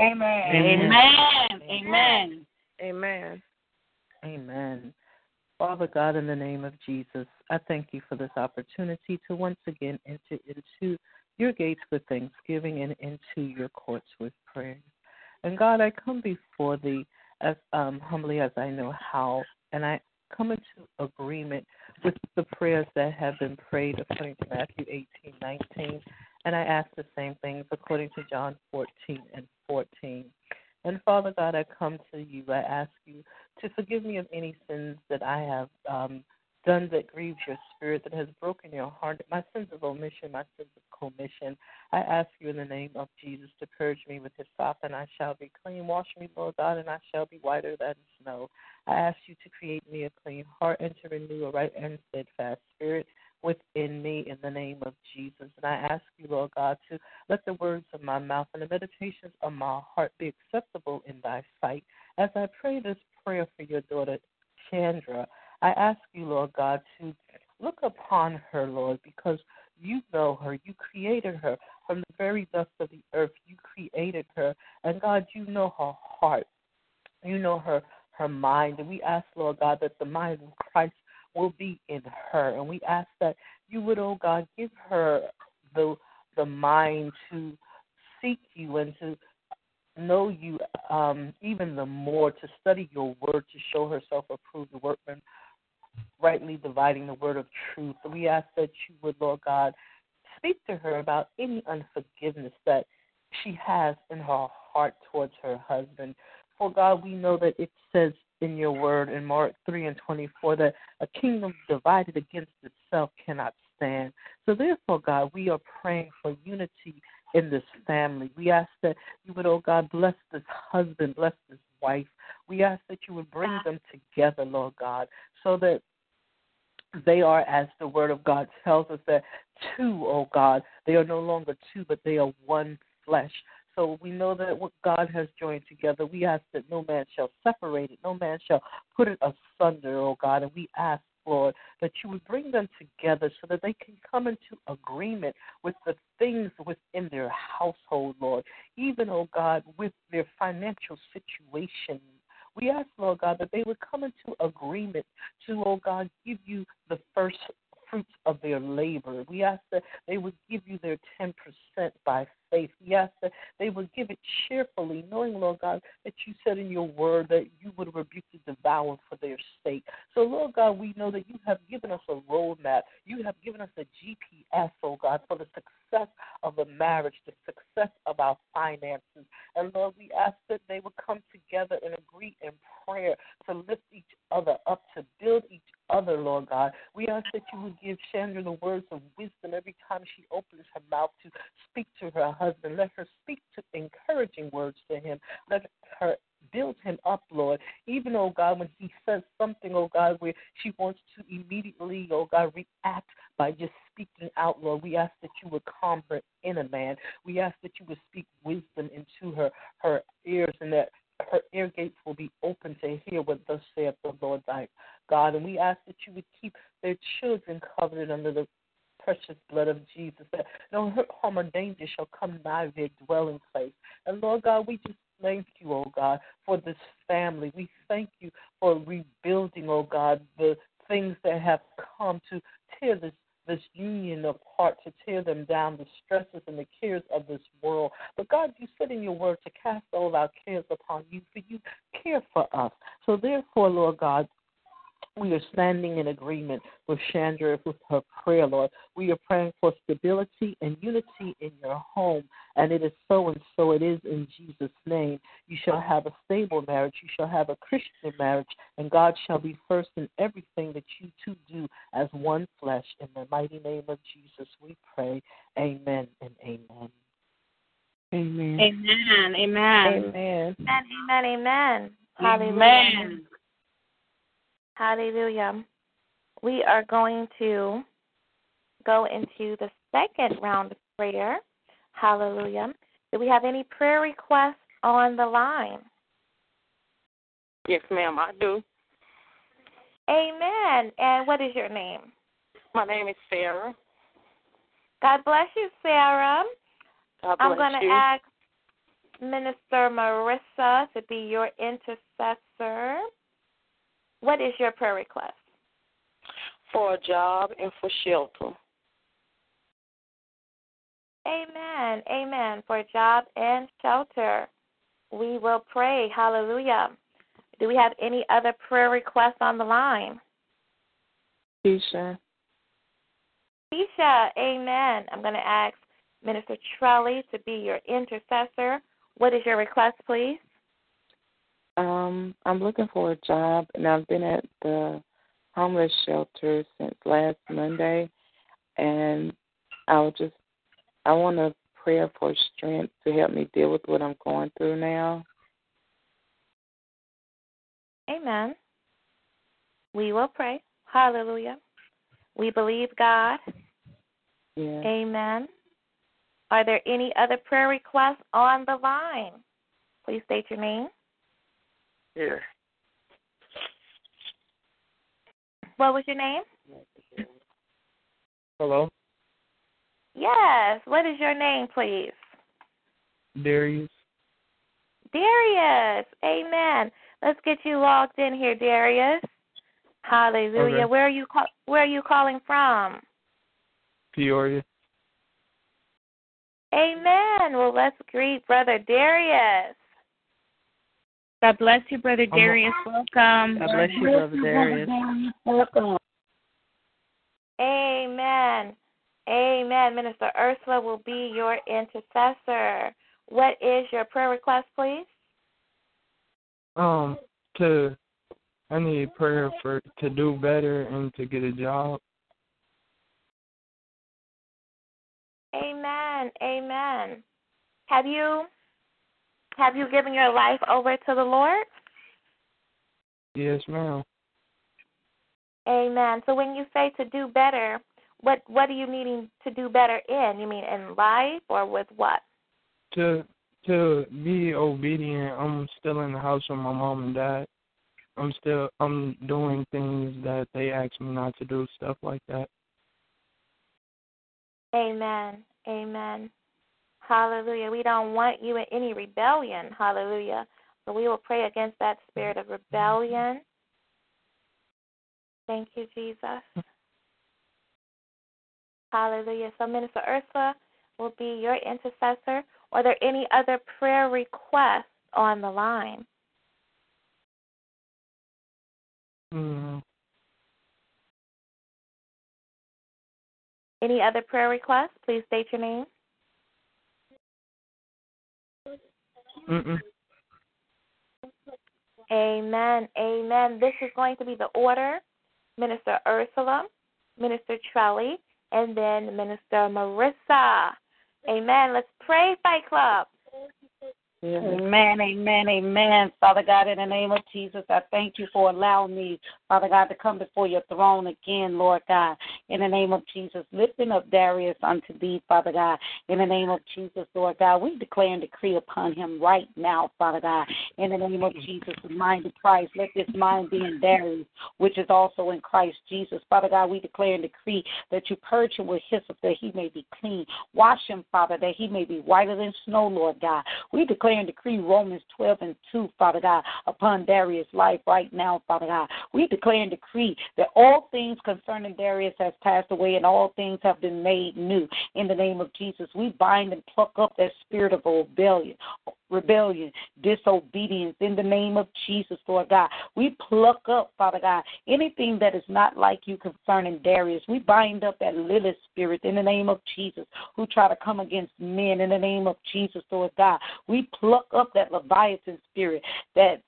Amen. Amen. Amen. Amen. Amen. Father God, in the name of Jesus, I thank you for this opportunity to once again enter into your gates with thanksgiving and into your courts with prayer. And God, I come before thee as um, humbly as I know how, and I come into agreement with the prayers that have been prayed according to Matthew 18, 19, and I ask the same things according to John 14 and 14. And Father God, I come to you. I ask you to forgive me of any sins that I have um, done that grieves your spirit, that has broken your heart, my sins of omission, my sins of commission. I ask you in the name of Jesus to purge me with his sop, and I shall be clean. Wash me, Lord God, and I shall be whiter than snow. I ask you to create me a clean heart and to renew a right and steadfast spirit within me in the name of Jesus. And I ask you, Lord God, to let the words of my mouth and the meditations of my heart be acceptable in thy sight. As I pray this prayer for your daughter, Chandra, I ask you, Lord God, to look upon her, Lord, because you know her. You created her from the very dust of the earth. You created her. And God, you know her heart. You know her her mind. And we ask, Lord God, that the mind of Christ will be in her. And we ask that you would, oh God, give her the the mind to seek you and to know you um, even the more, to study your word, to show herself approved, the workman rightly dividing the word of truth. We ask that you would, Lord God, speak to her about any unforgiveness that she has in her heart towards her husband. For God, we know that it says in your word in Mark 3 and 24 that a kingdom divided against itself cannot stand. So, therefore, God, we are praying for unity in this family. We ask that you would, oh God, bless this husband, bless this wife. We ask that you would bring them together, Lord God, so that they are, as the Word of God tells us, that two, oh God, they are no longer two, but they are one flesh. So we know that what God has joined together, we ask that no man shall separate it, no man shall put it asunder, oh God. And we ask, Lord, that you would bring them together so that they can come into agreement with the things within their household, Lord, even, oh God, with their financial situation. We ask, Lord God, that they would come into agreement to, oh God, give you the first fruits of their labor. We ask that they would give you their 10% by faith. Ask that they would give it cheerfully, knowing, Lord God, that you said in your word that you would rebuke the devourer for their sake. So, Lord God, we know that you have given us a roadmap. You have given us a GPS, oh God, for the success of the marriage, the success of our finances. And Lord, we ask that they would come together and agree in prayer to lift each other up, to build each other, Lord God. We ask that you would give Chandra the words of wisdom every time she opens her mouth to speak to her husband. Let her speak to encouraging words to him. Let her build him up, Lord. Even, oh God, when he says something, oh God, where she wants to immediately, oh God, react by just speaking out, Lord. We ask that you would calm her inner man. We ask that you would speak wisdom into her her ears and that her ear gates will be open to hear what thus saith the Lord thy God. And we ask that you would keep their children covered under the precious blood of Jesus, that no hurt, harm, or danger shall come nigh their dwelling place. And Lord God, we just thank you, oh God, for this family. We thank you for rebuilding, oh God, the things that have come to tear this this union apart, to tear them down, the stresses and the cares of this world. But God, you said in your word to cast all our cares upon you, for you care for us. So therefore, Lord God, we are standing in agreement with Chandra with her prayer, Lord. We are praying for stability and unity in your home, and it is so and so it is in Jesus' name. You shall have a stable marriage, you shall have a Christian marriage, and God shall be first in everything that you two do as one flesh. In the mighty name of Jesus, we pray. Amen and amen. Amen. Amen. Amen. Amen. Amen. Amen. Hallelujah. Amen. Hallelujah. We are going to go into the second round of prayer. Hallelujah. Do we have any prayer requests on the line? Yes, ma'am, I do. Amen. And what is your name? My name is Sarah. God bless you, Sarah. God bless I'm going to ask Minister Marissa to be your intercessor. What is your prayer request? For a job and for shelter. Amen. Amen. For a job and shelter. We will pray. Hallelujah. Do we have any other prayer requests on the line? Keisha. Keisha, amen. I'm going to ask Minister Trelly to be your intercessor. What is your request, please? Um, I'm looking for a job, and I've been at the homeless shelter since last Monday, and I would just I want a prayer for strength to help me deal with what I'm going through now. Amen. We will pray. Hallelujah. We believe God. Yeah. Amen. Are there any other prayer requests on the line? Please state your name. Yeah. What was your name? Hello, Yes. What is your name, please? Darius. Darius. Amen. Let's get you logged in here, Darius. Hallelujah. Okay. Where are you call- where are you calling from? Peoria. Amen. Well, let's greet Brother Darius. God bless you, Brother Darius. Welcome. God bless you, Brother Darius. Welcome. Amen. Amen. Minister Ursula will be your intercessor. What is your prayer request, please? Um, to I need prayer for to do better and to get a job. Amen. Amen. Have you have you given your life over to the Lord? Yes, ma'am. Amen. So when you say to do better, what what are you needing to do better in? You mean in life or with what? To to be obedient. I'm still in the house with my mom and dad. I'm still I'm doing things that they ask me not to do, stuff like that. Amen. Amen. Hallelujah. We don't want you in any rebellion. Hallelujah. So we will pray against that spirit of rebellion. Thank you, Jesus. Hallelujah. So Minister Ursula will be your intercessor. Are there any other prayer requests on the line? Mm, Any other prayer requests? Please state your name. Mm-mm. Amen. Amen. This is going to be the order. Minister Ursula, Minister Trelly, and then Minister Marissa. Amen. Let's pray, Fight Club. Amen, amen, amen. Father God, in the name of Jesus, I thank you for allowing me, Father God, to come before your throne again, Lord God. in the name of Jesus. Lifting up Darius unto thee, Father God, in the name of Jesus, Lord God. We declare and decree upon him right now, Father God, in the name of Jesus, the mind of Christ. Let this mind be in Darius, which is also in Christ Jesus. Father God, we declare and decree that you purge him with hyssop that he may be clean. Wash him, Father, that he may be whiter than snow, Lord God. We declare and decree Romans 12 and 2, Father God, upon Darius' life right now, Father God. We declare and decree that all things concerning Darius has passed away and all things have been made new. In the name of Jesus, we bind and pluck up that spirit of rebellion, rebellion, disobedience in the name of Jesus, Lord God. We pluck up, Father God, anything that is not like you concerning Darius. We bind up that Lilith spirit in the name of Jesus who try to come against men in the name of Jesus, Lord God. We pluck up that Leviathan spirit, that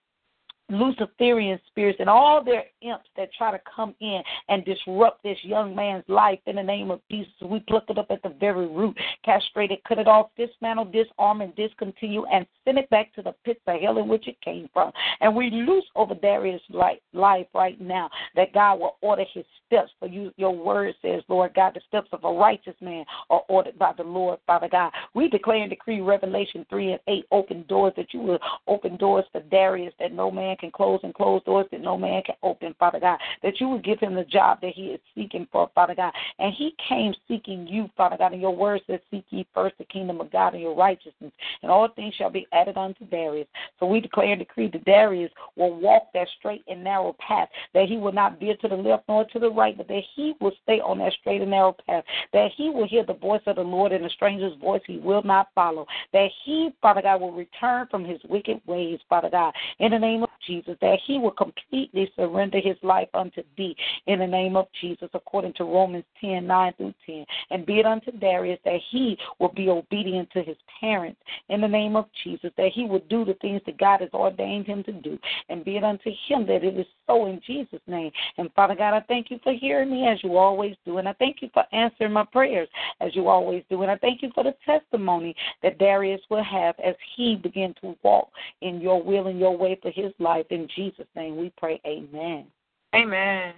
Luciferian spirits and all their imps that try to come in and disrupt this young man's life in the name of Jesus. We pluck it up at the very root, castrate it, cut it off, dismantle, disarm, and discontinue, and send it back to the pits of hell in which it came from. And we loose over Darius' life right now that God will order his steps. For you, your word says, Lord God, the steps of a righteous man are ordered by the Lord, Father God. We declare and decree Revelation 3 and 8 open doors that you will open doors for Darius that no man man can close and close doors that no man can open, Father God. That you would give him the job that he is seeking for, Father God. And he came seeking you, Father God. And your word says, Seek ye first the kingdom of God and your righteousness, and all things shall be added unto Darius. So we declare and decree that Darius will walk that straight and narrow path, that he will not veer to the left nor to the right, but that he will stay on that straight and narrow path, that he will hear the voice of the Lord and the stranger's voice he will not follow, that he, Father God, will return from his wicked ways, Father God. In the name of Jesus, that he will completely surrender his life unto thee in the name of Jesus, according to Romans 10 9 through 10. And be it unto Darius that he will be obedient to his parents in the name of Jesus, that he will do the things that God has ordained him to do. And be it unto him that it is so in Jesus' name. And Father God, I thank you for hearing me as you always do. And I thank you for answering my prayers as you always do. And I thank you for the testimony that Darius will have as he begins to walk in your will and your way for his life life. In Jesus' name we pray. Amen. Amen.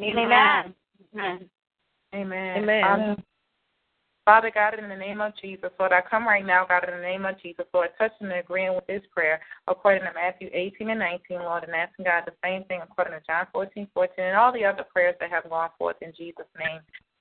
Amen. Amen. Amen. Amen. Father God, in the name of Jesus, Lord, I come right now, God, in the name of Jesus, Lord, touching and agreeing with this prayer according to Matthew 18 and 19, Lord, and asking God the same thing according to John 14, 14, and all the other prayers that have gone forth in Jesus' name.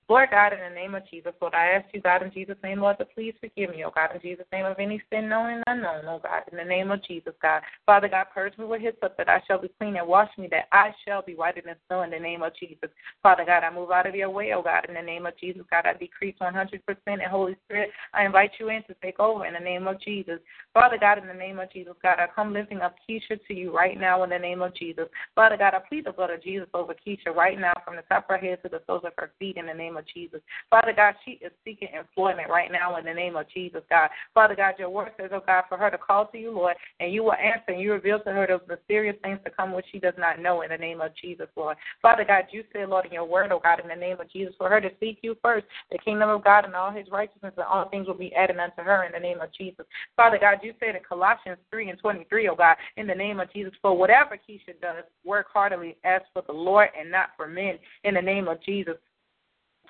Lord God, in the name of Jesus, Lord, I ask you, God, in Jesus' name, Lord, to please forgive me, oh God, in Jesus' name, of any sin known and unknown, oh God, in the name of Jesus, God. Father God, purge me with hyssop that I shall be clean and wash me that I shall be whiter than snow in the name of Jesus. Father God, I move out of your way, oh God, in the name of Jesus, God, I decrease 100% and Holy Spirit, I invite you in to take over in the name of Jesus. Father God, in the name of Jesus, God, I come lifting up Keisha to you right now in the name of Jesus. Father God, I plead the blood of Jesus over Keisha right now from the top of her head to the soles of her feet in the name of Jesus. Father God, she is seeking employment right now in the name of Jesus, God. Father God, your word says, oh God, for her to call to you, Lord, and you will answer and you reveal to her those mysterious things to come which she does not know in the name of Jesus, Lord. Father God, you said, Lord, in your word, oh God, in the name of Jesus, for her to seek you first, the kingdom of God and all his righteousness, and all things will be added unto her in the name of Jesus. Father God, you said in Colossians 3 and 23, oh God, in the name of Jesus, for whatever Keisha does, work heartily as for the Lord and not for men in the name of Jesus.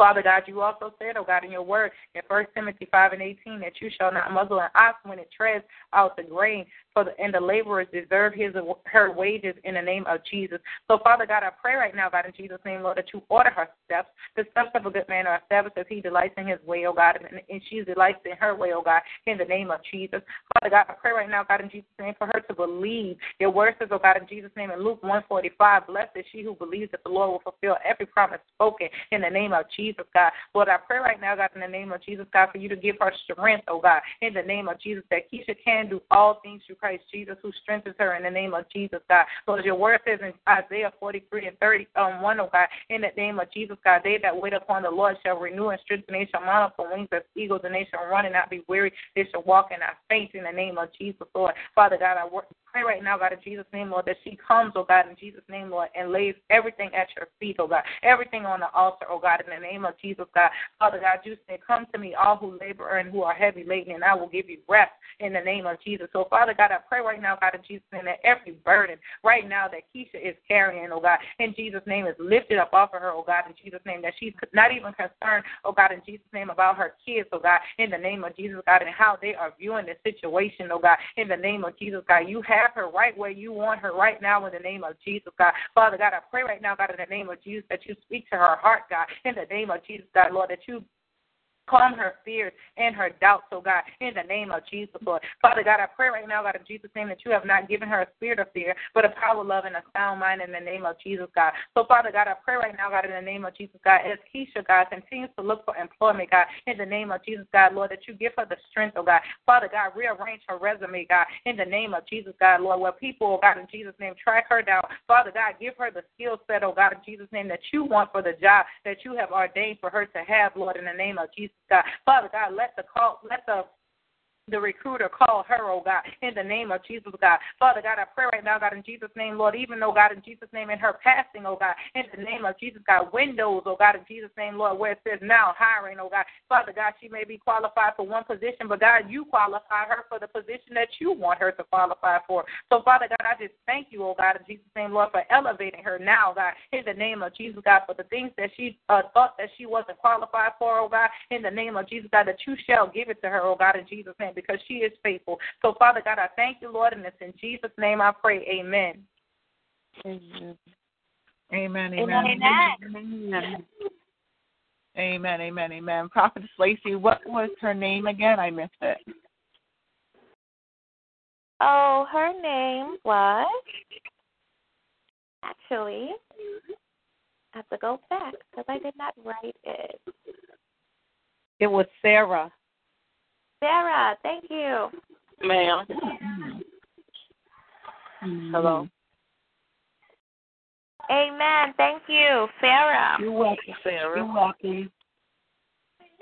Father God, you also said, oh God, in your word in First Timothy 5 and 18, that you shall not muzzle an ox when it treads out the grain, for the, and the laborers deserve his her wages in the name of Jesus. So, Father God, I pray right now, God, in Jesus' name, Lord, that you order her steps. The steps of a good man are established as he delights in his way, oh God, and, and she delights in her way, oh God, in the name of Jesus. Father God, I pray right now, God, in Jesus' name, for her to believe. Your word says, oh God, in Jesus' name, in Luke 145, blessed is she who believes that the Lord will fulfill every promise spoken in the name of Jesus, God. Lord, I pray right now, God, in the name of Jesus, God, for you to give her strength, oh God, in the name of Jesus, that Keisha can do all things through Christ Jesus who strengthens her in the name of Jesus, God. So as your word says in Isaiah 43 and 30, um, 1, oh God, in the name of Jesus, God, they that wait upon the Lord shall renew and strengthen, they shall mount up on wings as eagles, and they shall run and not be weary, they shall walk and not faint in the name of Jesus, Lord. Father God, I work pray right now, God, in Jesus' name, Lord, that she comes, oh God, in Jesus' name, Lord, and lays everything at your feet, oh God, everything on the altar, oh God, in the name of Jesus, God. Father God, you say, Come to me, all who labor and who are heavy laden, and I will give you rest in the name of Jesus. So, Father God, I pray right now, God, in Jesus' name, that every burden right now that Keisha is carrying, oh God, in Jesus' name is lifted up off of her, oh God, in Jesus' name, that she's not even concerned, oh God, in Jesus' name, about her kids, oh God, in the name of Jesus, God, and how they are viewing the situation, oh God, in the name of Jesus, God. You have her right where you want her right now in the name of Jesus, God. Father God, I pray right now, God, in the name of Jesus, that you speak to her heart, God, in the name of Jesus, God, Lord, that you Calm her fears and her doubts, oh God, in the name of Jesus, Lord. Father God, I pray right now, God, in Jesus' name, that you have not given her a spirit of fear, but a power, love, and a sound mind in the name of Jesus, God. So, Father God, I pray right now, God, in the name of Jesus, God, as Keisha, God, continues to look for employment, God, in the name of Jesus, God, Lord, that you give her the strength, oh God. Father God, rearrange her resume, God, in the name of Jesus, God, Lord, where people, oh God, in Jesus' name, track her down. Father God, give her the skill set, oh God, in Jesus' name, that you want for the job that you have ordained for her to have, Lord, in the name of Jesus, God. Father God, let the call, let the the recruiter call her, oh God, in the name of Jesus, God. Father God, I pray right now, God, in Jesus' name, Lord, even though, God, in Jesus' name, in her passing, oh God, in the name of Jesus, God, windows, oh God, in Jesus' name, Lord, where it says now hiring, oh God. Father God, she may be qualified for one position, but God, you qualify her for the position that you want her to qualify for. So, Father God, I just thank you, oh God, in Jesus' name, Lord, for elevating her now, God, in the name of Jesus, God, for the things that she uh, thought that she wasn't qualified for, oh God, in the name of Jesus, God, that you shall give it to her, oh God, in Jesus' name, name because she is faithful. So, Father God, I thank you, Lord, and it's in Jesus' name I pray. Amen. Amen. Amen. Amen. Amen. Amen. Amen. Prophetess Lacey, what was her name again? I missed it. Oh, her name was actually. I have to go back because I did not write it. It was Sarah. Sarah, thank you. Ma'am. Hello. Amen. Thank you, Sarah. You're welcome, Sarah. You're welcome.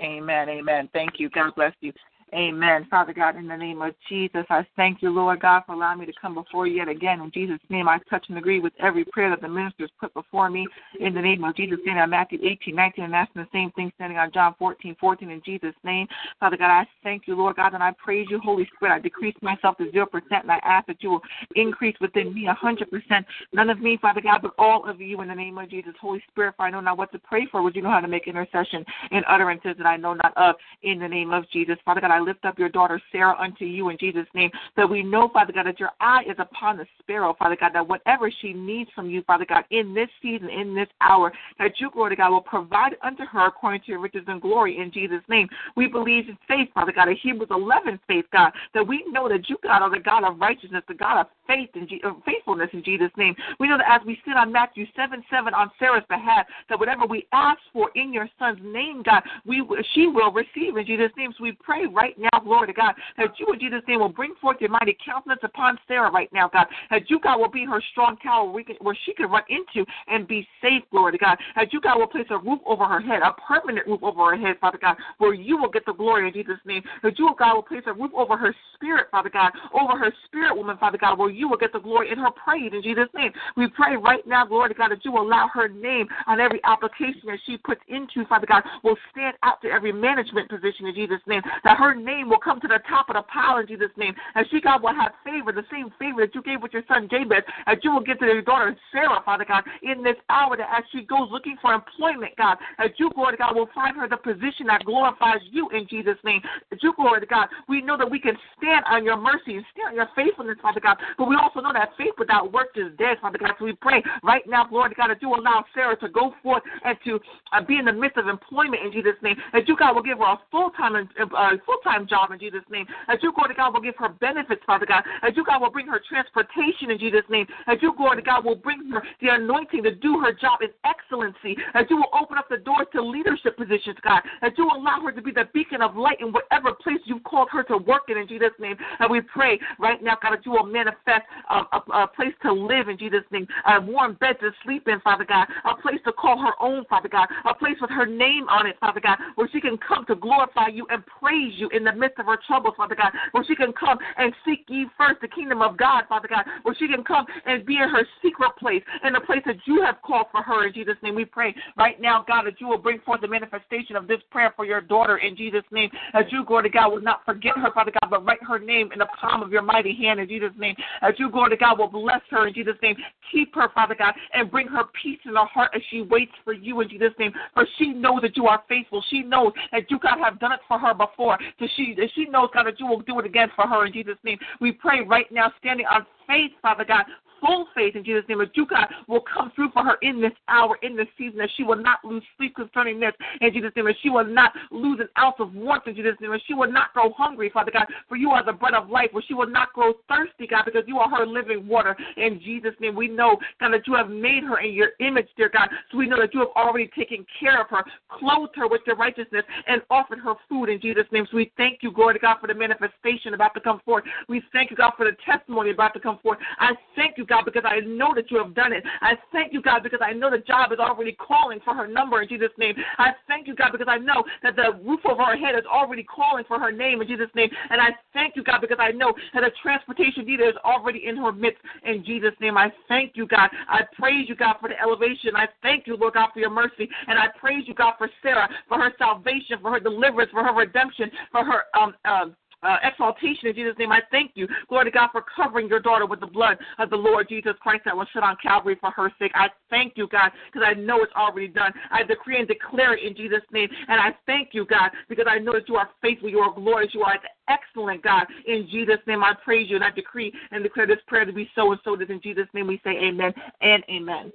Amen. Amen. Thank you. God bless you. Amen. Father God, in the name of Jesus, I thank you, Lord God, for allowing me to come before you yet again. In Jesus' name, I touch and agree with every prayer that the ministers put before me. In the name of Jesus, standing on Matthew 18, 19, and asking the same thing, standing on John 14, 14, in Jesus' name. Father God, I thank you, Lord God, and I praise you, Holy Spirit. I decrease myself to 0%, and I ask that you will increase within me 100%. None of me, Father God, but all of you in the name of Jesus. Holy Spirit, for I know not what to pray for, would you know how to make intercession and utterances that I know not of in the name of Jesus. Father God, I lift up your daughter Sarah unto you in Jesus' name. That we know, Father God, that your eye is upon the sparrow, Father God, that whatever she needs from you, Father God, in this season, in this hour, that you, glory to God, will provide unto her according to your riches and glory in Jesus' name. We believe in faith, Father God, in Hebrews 11 faith, God, that we know that you, God, are the God of righteousness, the God of faith and uh, faithfulness in Jesus' name. We know that as we sit on Matthew 7 7 on Sarah's behalf, that whatever we ask for in your son's name, God, we she will receive in Jesus' name. So we pray right now, glory to God, that you in Jesus' name will bring forth your mighty countenance upon Sarah right now, God. That you, God, will be her strong tower where, can, where she can run into and be safe, glory to God. That you, God, will place a roof over her head, a permanent roof over her head, Father God, where you will get the glory in Jesus' name. That you, God, will place a roof over her spirit, Father God, over her spirit woman, Father God, where you will get the glory in her praise in Jesus' name. We pray right now, glory to God, that you will allow her name on every application that she puts into, Father God, will stand out to every management position in Jesus' name. That her name will come to the top of the pile in Jesus' name. And she, God, will have favor, the same favor that you gave with your son Jabez, that you will give to your daughter Sarah, Father God, in this hour that as she goes looking for employment, God, that you, glory God, will find her the position that glorifies you in Jesus' name. That you, glory God, we know that we can stand on your mercy and stand on your faithfulness, Father God, but we also know that faith without works is dead, Father God. So we pray right now, to God, that you allow Sarah to go forth and to uh, be in the midst of employment in Jesus' name. That you, God, will give her a full time uh, full time job in Jesus' name. That you, to God, will give her benefits, Father God. That you, God, will bring her transportation in Jesus' name. That you, to God, will bring her the anointing to do her job in excellency. That you will open up the doors to leadership positions, God. That you allow her to be the beacon of light in whatever place you've called her to work in, in Jesus' name. And we pray right now, God, that you will manifest a, a, a place to live in Jesus' name, a warm bed to sleep in, Father God, a place to call her own, Father God, a place with her name on it, Father God, where she can come to glorify you and praise you in the midst of her troubles, Father God, where she can come and seek ye first the kingdom of God, Father God, where she can come and be in her secret place, in the place that you have called for her in Jesus' name. We pray right now, God, that you will bring forth the manifestation of this prayer for your daughter in Jesus' name, that you, glory to God, will not forget her, Father God, but write her name in the palm of your mighty hand in Jesus' name, that you, glory to God, will bless her in Jesus' name, keep her, Father God, and bring her peace in her heart as she waits for you in Jesus' name, for she knows that you are faithful. She knows that you, God, have done it for her before. So she, she knows, God, that you will do it again for her in Jesus' name. We pray right now, standing on faith, Father God, full faith in Jesus' name that you, God, will come through for her in this hour, in this season, that she will not lose sleep concerning this in Jesus' name, she will not lose an ounce of warmth in Jesus' name, she will not go hungry, Father God, for you are the bread of life, where she will not grow thirsty, God, because you are her living water. In Jesus' name, we know, God, that you have made her in your image, dear God, so we know that you have already taken care of her, clothed her with your righteousness, and offered her food in Jesus' name. So we thank you, glory to God, for the manifestation about to come forth. We thank you, God, for the testimony about to come forth. I thank you, God, because I know that you have done it. I thank you, God, because I know the job is already calling for her number in Jesus' name. I thank you, God, because I know that the roof over her head is already calling for her name in Jesus' name. And I thank you, God, because I know that a transportation leader is already in her midst in Jesus' name. I thank you, God. I praise you, God, for the elevation. I thank you, Lord God, for your mercy. And I praise you, God, for Sarah, for her salvation, for her deliverance, for her redemption, for her um, um uh, exaltation in Jesus' name. I thank you, glory to God, for covering your daughter with the blood of the Lord Jesus Christ that was shed on Calvary for her sake. I thank you, God, because I know it's already done. I decree and declare it in Jesus' name. And I thank you, God, because I know that you are faithful, you are glorious, you are excellent, God. In Jesus' name, I praise you and I decree and declare this prayer to be so and so that in Jesus' name we say amen and amen.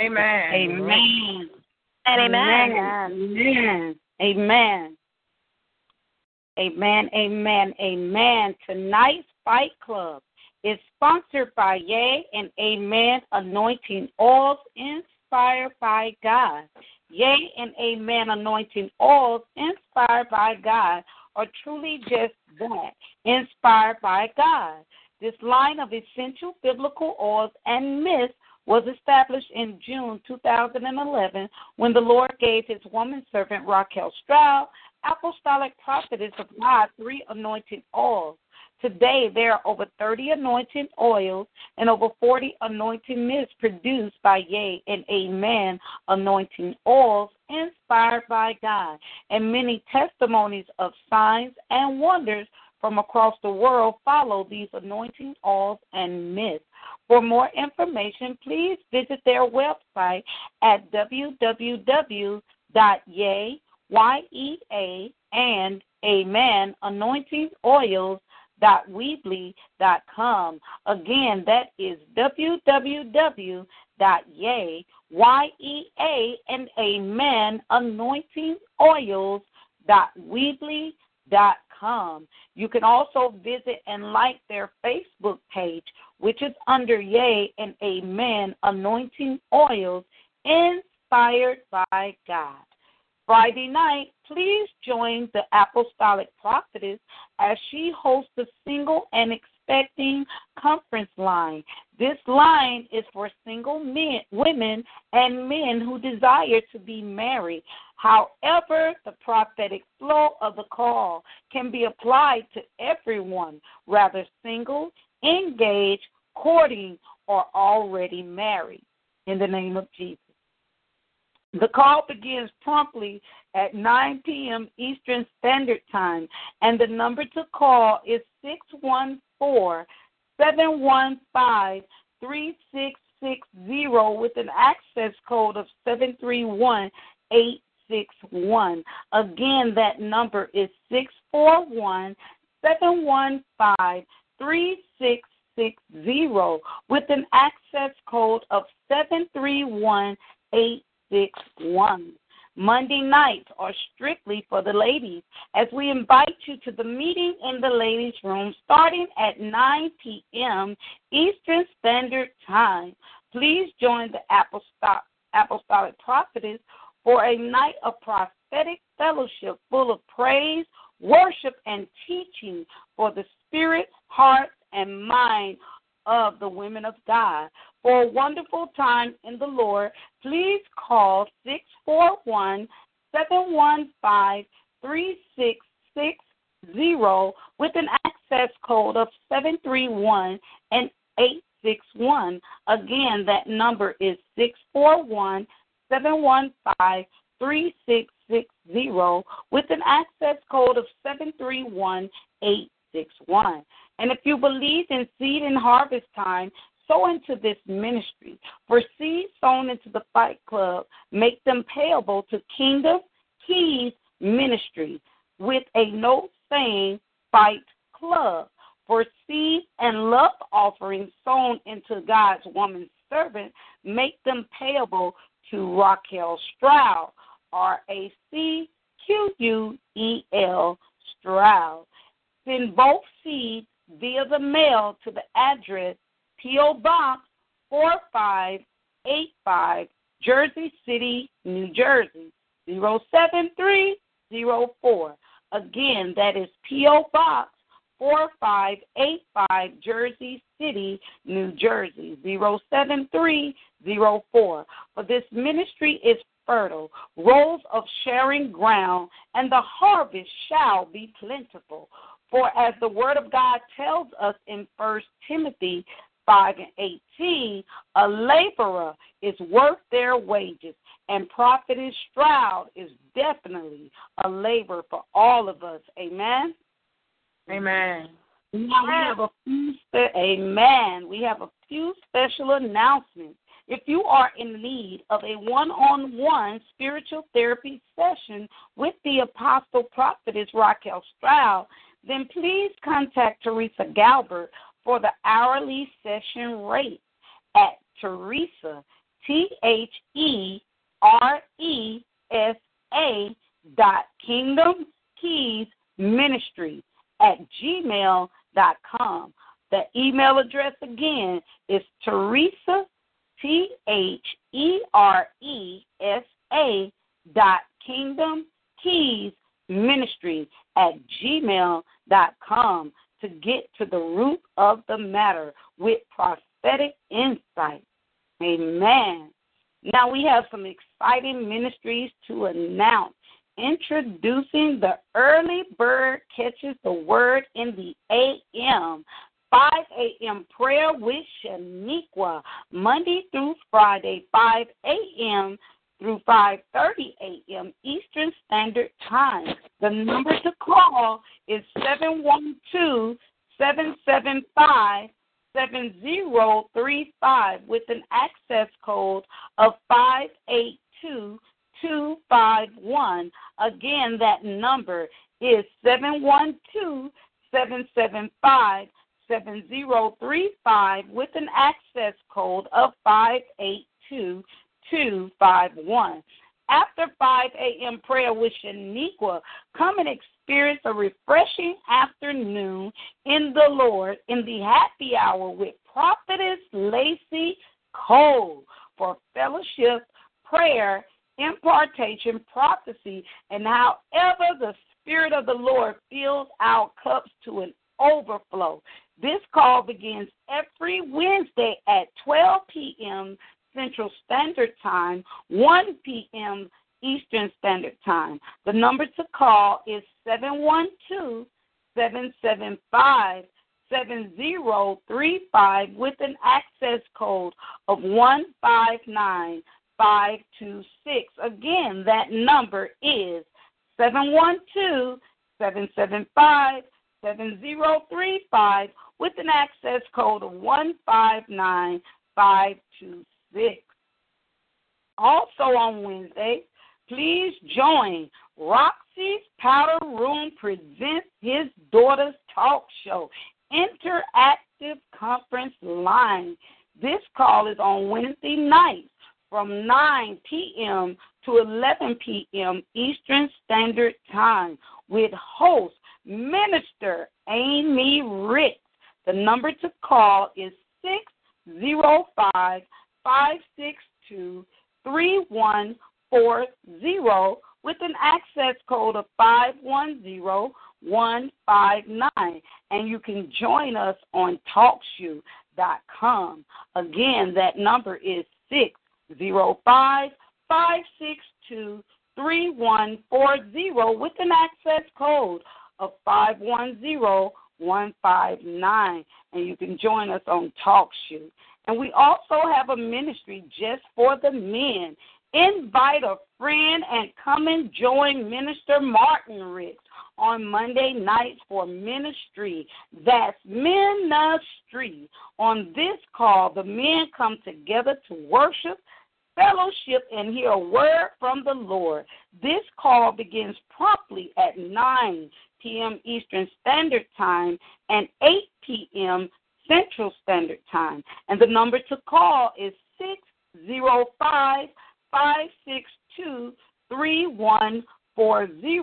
Amen. Amen. And amen. Amen. Amen. Amen, amen, amen. Amen. Tonight's Fight Club is sponsored by Yea and Amen Anointing Oils inspired by God. Yea and Amen Anointing Oils inspired by God are truly just that, inspired by God. This line of essential biblical oils and mists was established in June 2011 when the Lord gave his woman servant Racquel Stroud apostolic prophetess of God three anointing oils. Today, there are over 30 anointing oils and over 40 anointing mists produced by Yea and Amen anointing oils inspired by God, and many testimonies of signs and wonders from across the world follow these anointing oils and mists. For more information, please visit their website at www.yay.com Y-E-A and Amen Anointing Oils dot weebly dot com. Again, that is www dot yay y e a and amen anointing oils dot weebly dot com. You can also visit and like their Facebook page, which is under Yea and Amen Anointing Oils, inspired by God. Friday night, please join the Apostolic Prophetess as she hosts the Single and Expecting Conference Line. This line is for single men, women and men who desire to be married. However, the prophetic flow of the call can be applied to everyone, rather single, engaged, courting, or already married. In the name of Jesus. The call begins promptly at 9 p.m. Eastern Standard Time, and the number to call is 614 715 3660 with an access code of 731861. Again, that number is 641 715 3660 with an access code of 731 861 six one. Monday nights are strictly for the ladies as we invite you to the meeting in the ladies' room starting at 9 p.m. Eastern Standard Time. Please join the Apostolic, Apostolic Prophetess for a night of prophetic fellowship full of praise, worship, and teaching for the spirit, heart, and mind of the women of God. For a wonderful time in the Lord, please call 641 715 3660 with an access code of 731 and 861. Again, that number is 641 715 3660 with an access code of 731 861. And if you believe in seed and harvest time, sow into this ministry. For seeds sown into the Fight Club, make them payable to Kingdom Keys Ministry with a note saying Fight Club. For seeds and love offerings sown into God's woman servant, make them payable to Racquel Stroud, R A C Q U E L Stroud. Send both seeds via the mail to the address P.O. Box 4585, Jersey City, New Jersey 07304. Again, that is P.O. Box 4585, Jersey City, New Jersey 07304. For this ministry is fertile, rows of sharing ground, and the harvest shall be plentiful. For as the word of God tells us in First Timothy 5 and 18, a laborer is worth their wages, and prophetess Stroud is definitely a labor for all of us. Amen. Amen. Now we have a few spe- amen. We have a few special announcements. If you are in need of a one-on-one spiritual therapy session with the apostle prophetess Racquel Stroud, then please contact Teresa Galbert for the hourly session rate at Teresa, T H E R E S A dot Kingdom Keys Ministry at gmail.com. The email address again is Teresa, T H E R E S A dot Kingdom Keys Ministry at gmail.com to get to the root of the matter with prophetic insight. Amen. Now we have some exciting ministries to announce. Introducing the early bird catches the word in the AM. 5 a.m. prayer with Shaniqua, Monday through Friday, 5 a.m. through 5:30 a.m. Eastern Standard Time. The number to call is 712-775 7035 with an access code of 582 251. Again, that number is 712 775 7035 with an access code of 582 251. After 5 a.m. prayer with Shaniqua, come and experience a refreshing afternoon in the Lord in the happy hour with Prophetess Lacey Cole for fellowship, prayer, impartation, prophecy, and however the Spirit of the Lord fills our cups to an overflow. This call begins every Wednesday at 12 p.m. Central Standard Time, 1 p.m. Eastern Standard Time. The number to call is 712 775 7035 with an access code of 159526. Again, that number is 712 775 7035 with an access code of 159526. Also on Wednesday, please join Roxy's Powder Room presents his daughter's talk show, Interactive Conference Line. This call is on Wednesday nights from 9 p.m. to 11 p.m. Eastern Standard Time with host Minister Amy Ricks. The number to call is 605 562 3140 with an access code of 510159. And you can join us on TalkShoe.com. Again, that number is 605 562 3140 with an access code of 510159. And you can join us on TalkShoe. And we also have a ministry just for the men. Invite a friend and come and join Minister Martin Ricks on Monday nights for ministry. That's ministry. On this call, the men come together to worship, fellowship, and hear a word from the Lord. This call begins promptly at 9 p.m. Eastern Standard Time and 8 p.m. Central Standard Time. And the number to call is 605 562 3140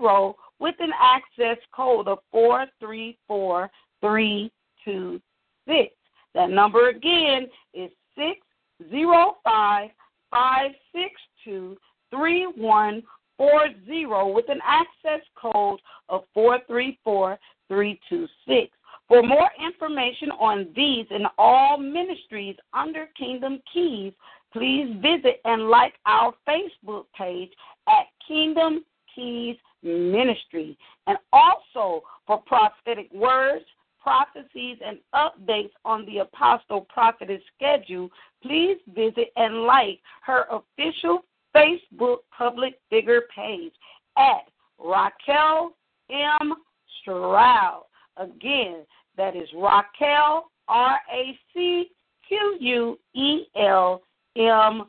with an access code of 434326. That number again is 605 562 3140 with an access code of 434326. For more information on these and all ministries under Kingdom Keys, please visit and like our Facebook page at Kingdom Keys Ministry. And also for prophetic words, prophecies, and updates on the Apostle Prophetess schedule, please visit and like her official Facebook public figure page at Racquel M. Stroud. Again, that is Racquel, R A C Q U E L M.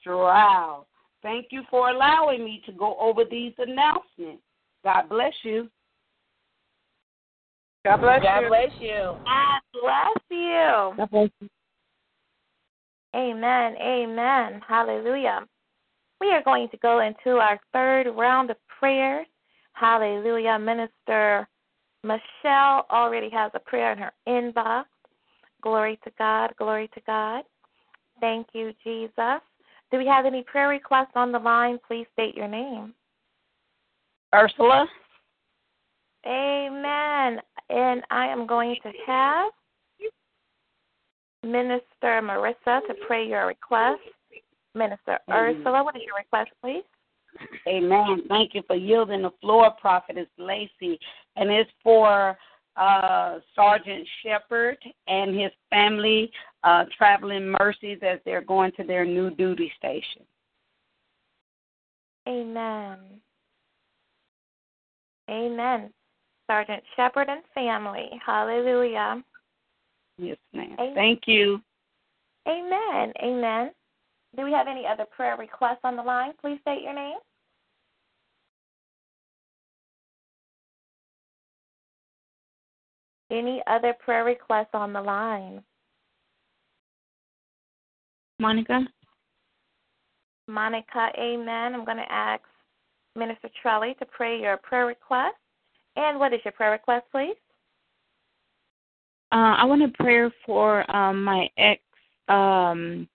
Stroud. Thank you for allowing me to go over these announcements. God bless you. God bless God you. bless you. God bless you. God bless you. Amen. Amen. Hallelujah. We are going to go into our third round of prayers. Hallelujah. Minister Michelle already has a prayer in her inbox. Glory to God. Glory to God. Thank you, Jesus. Do we have any prayer requests on the line? Please state your name. Ursula. Amen. And I am going to have Minister Marissa to pray your request. Minister Amen. Ursula, what is your request, please? Amen. Thank you for yielding the floor, Prophetess Lacey. And it's for uh, Sergeant Shepard and his family uh, traveling mercies as they're going to their new duty station. Amen. Amen. Sergeant Shepard and family. Hallelujah. Yes, ma'am. Amen. Thank you. Amen. Amen. Do we have any other prayer requests on the line? Please state your name. Any other prayer requests on the line? Monica? Monica, amen. I'm going to ask Minister Trelly to pray your prayer request. And what is your prayer request, please? Uh, I want a prayer for um, my ex, um,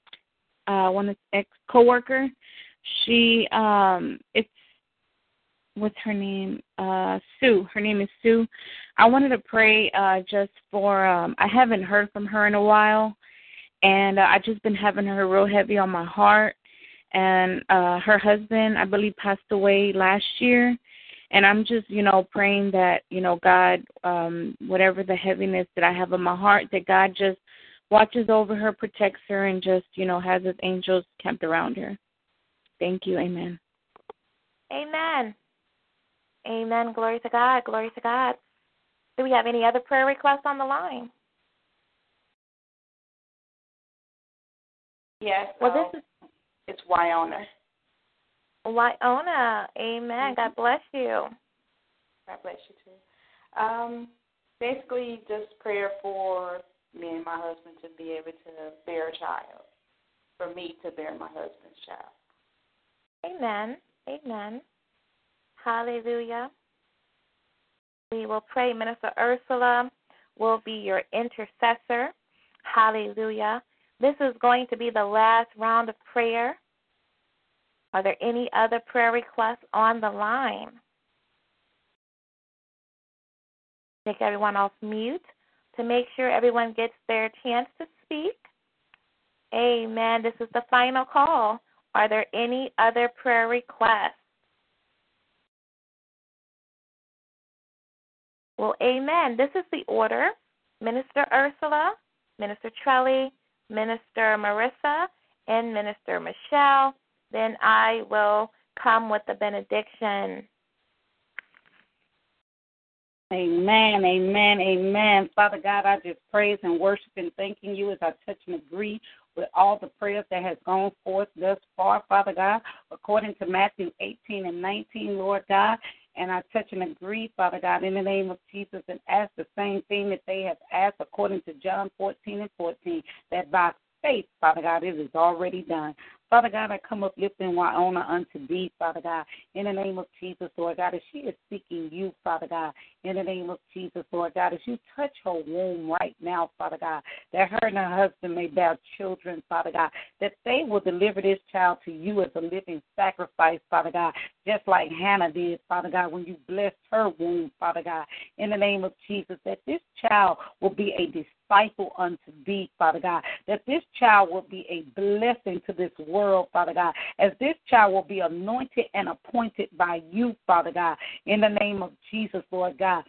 uh, one ex coworker. She, um, it's what's her name? Uh, Sue. Her name is Sue. I wanted to pray uh, just for. Um, I haven't heard from her in a while, and uh, I've just been having her real heavy on my heart. And uh, her husband, I believe, passed away last year and I'm just, you know, praying that, you know, God, um, whatever the heaviness that I have in my heart, that God just watches over her, protects her, and just, you know, has his angels camped around her. Thank you. Amen. Amen. Amen. Glory to God. Glory to God. Do we have any other prayer requests on the line? Yes. Well, um, this is it's Wyona. Wyona. Amen. God bless you. God bless you too. Um, basically, just prayer for me and my husband to be able to bear a child, for me to bear my husband's child. Amen. Amen. Hallelujah. We will pray. Minister Ursula will be your intercessor. Hallelujah. This is going to be the last round of prayer. Are there any other prayer requests on the line? Take everyone off mute to make sure everyone gets their chance to speak. Amen. This is the final call. Are there any other prayer requests? Well, amen. This is the order Minister Ursula, Minister Trelly, Minister Marissa, and Minister Michelle. Then I will come with the benediction. Amen, amen, amen. Father God, I just praise and worship and thanking you as I touch and agree with all the prayers that has gone forth thus far, Father God, according to Matthew 18 and 19, Lord God. And I touch and agree, Father God, in the name of Jesus, and ask the same thing that they have asked according to John 14 and 14, that by faith, Father God, it is already done. Father God, I come uplifting Wyona unto thee, Father God, in the name of Jesus, Lord God, as she is seeking you, Father God, in the name of Jesus, Lord God, as you touch her womb right now, Father God, that her and her husband may bear children, Father God, that they will deliver this child to you as a living sacrifice, Father God, just like Hannah did, Father God, when you blessed her womb, Father God, in the name of Jesus, that this child will be a disciple unto thee, Father God, that this child will be a blessing to this world, Father God, as this child will be anointed and appointed by you, Father God, in the name of Jesus, Lord God.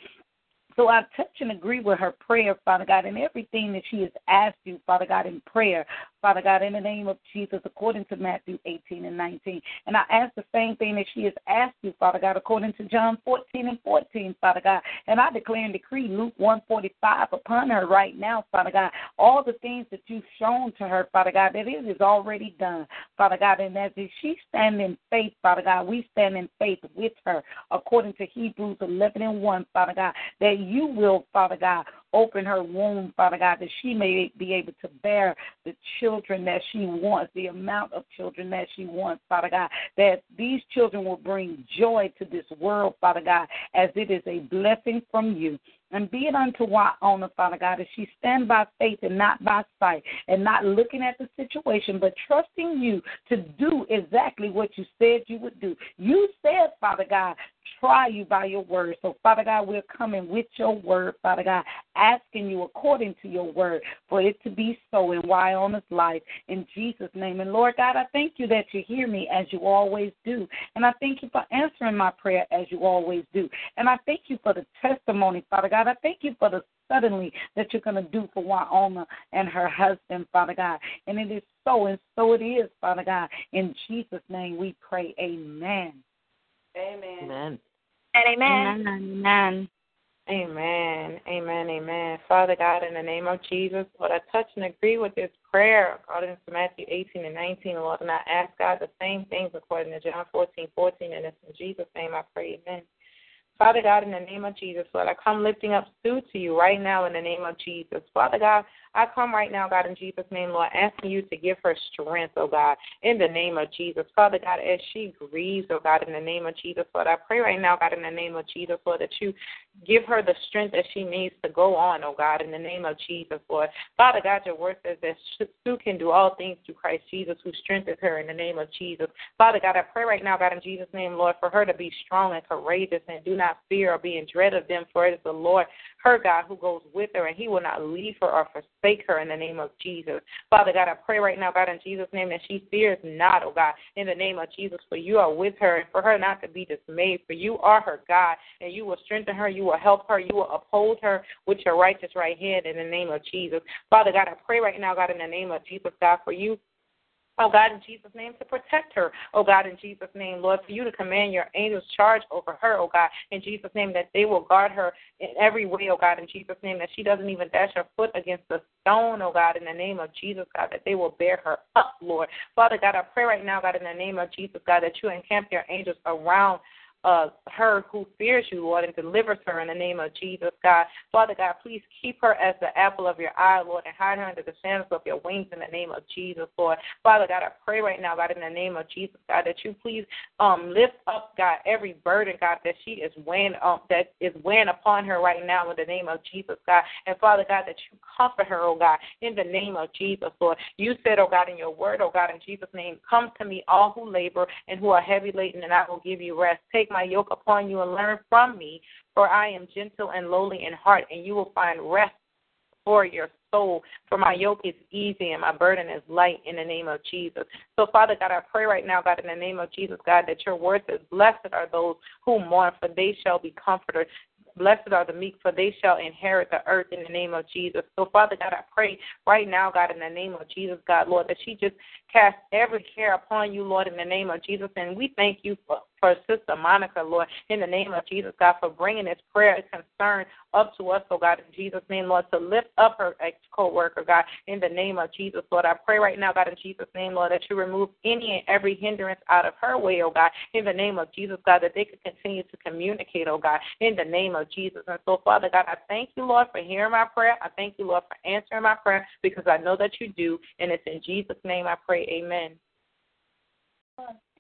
So I touch and agree with her prayer, Father God, and everything that she has asked you, Father God, in prayer, Father God, in the name of Jesus, according to Matthew 18 and 19. And I ask the same thing that she has asked you, Father God, according to John 14 and 14, Father God. And I declare and decree Luke 145 upon her right now, Father God. All the things that you've shown to her, Father God, that it is already done, Father God. And as she stand in faith, Father God, we stand in faith with her, according to Hebrews 11 and 1, Father God, that you will, Father God, open her womb, Father God, that she may be able to bear the children that she wants, the amount of children that she wants, Father God, that these children will bring joy to this world, Father God, as it is a blessing from you. And be it unto Wyona, Father God, as she stand by faith and not by sight, and not looking at the situation, but trusting you to do exactly what you said you would do. You said, Father God, try you by your word. So, Father God, we're coming with your word, Father God, asking you according to your word for it to be so in Wyona's life. In Jesus' name. And Lord God, I thank you that you hear me as you always do. And I thank you for answering my prayer as you always do. And I thank you for the testimony, Father God. I thank you for the suddenly that you're going to do for Wyona and her husband, Father God. And it is so, and so it is, Father God. In Jesus' name we pray. Amen. Amen. Amen. And amen. Amen. Amen. Amen. Amen. Amen. Father God, in the name of Jesus, Lord, I touch and agree with this prayer according to Matthew 18 and 19, Lord, and I ask God the same things according to John 14, 14, and it's in Jesus' name I pray. Amen. Father God, in the name of Jesus, Lord, I come lifting up Sue to you right now in the name of Jesus. Father God, I come right now, God, in Jesus' name, Lord, asking you to give her strength, oh God, in the name of Jesus. Father God, as she grieves, oh God, in the name of Jesus, Lord, I pray right now, God, in the name of Jesus, Lord, that you give her the strength that she needs to go on, oh God, in the name of Jesus, Lord. Father God, your word says that Sue can do all things through Christ Jesus, who strengthens her in the name of Jesus. Father God, I pray right now, God, in Jesus' name, Lord, for her to be strong and courageous and do not fear or be in dread of them, for it is the Lord, her God, who goes with her, and he will not leave her or forsake her in the name of Jesus. Father God, I pray right now, God, in Jesus' name, that she fears not, oh God, in the name of Jesus, for you are with her, and for her not to be dismayed, for you are her God, and you will strengthen her, you will help her, you will uphold her with your righteous right hand in the name of Jesus. Father God, I pray right now, God, in the name of Jesus, God, for you Oh God, in Jesus' name, to protect her. Oh God, in Jesus' name, Lord, for you to command your angels charge over her, oh God, in Jesus' name, that they will guard her in every way, oh God, in Jesus' name, that she doesn't even dash her foot against the stone, oh God, in the name of Jesus, God, that they will bear her up, Lord. Father God, I pray right now, God, in the name of Jesus, God, that you encamp your angels around uh, her who fears you, Lord, and delivers her in the name of Jesus, God. Father God, please keep her as the apple of your eye, Lord, and hide her under the shadows of your wings in the name of Jesus, Lord. Father God, I pray right now, God, in the name of Jesus, God, that you please um, lift up, God, every burden, God, that she is weighing um, that is weighing upon her right now in the name of Jesus, God. And Father God, that you comfort her, oh God, in the name of Jesus, Lord. You said, oh God, in your word, oh God, in Jesus' name, come to me, all who labor and who are heavy laden, and I will give you rest. Take my yoke upon you and learn from me, for I am gentle and lowly in heart, and you will find rest for your soul. For my yoke is easy and my burden is light in the name of Jesus. So, Father God, I pray right now, God, in the name of Jesus, God, that your word says, Blessed are those who mourn, for they shall be comforted. Blessed are the meek, for they shall inherit the earth in the name of Jesus. So, Father God, I pray right now, God, in the name of Jesus, God, Lord, that she just cast every care upon you, Lord, in the name of Jesus. And we thank you for, for Sister Monica, Lord, in the name of Jesus, God, for bringing this prayer and concern up to us, oh God, in Jesus' name, Lord, to lift up her ex co worker, God, in the name of Jesus, Lord. I pray right now, God, in Jesus' name, Lord, that you remove any and every hindrance out of her way, oh God, in the name of Jesus, God, that they could continue to communicate, oh God, in the name of Jesus. And so, Father God, I thank you, Lord, for hearing my prayer. I thank you, Lord, for answering my prayer because I know that you do. And it's in Jesus' name I pray. Amen.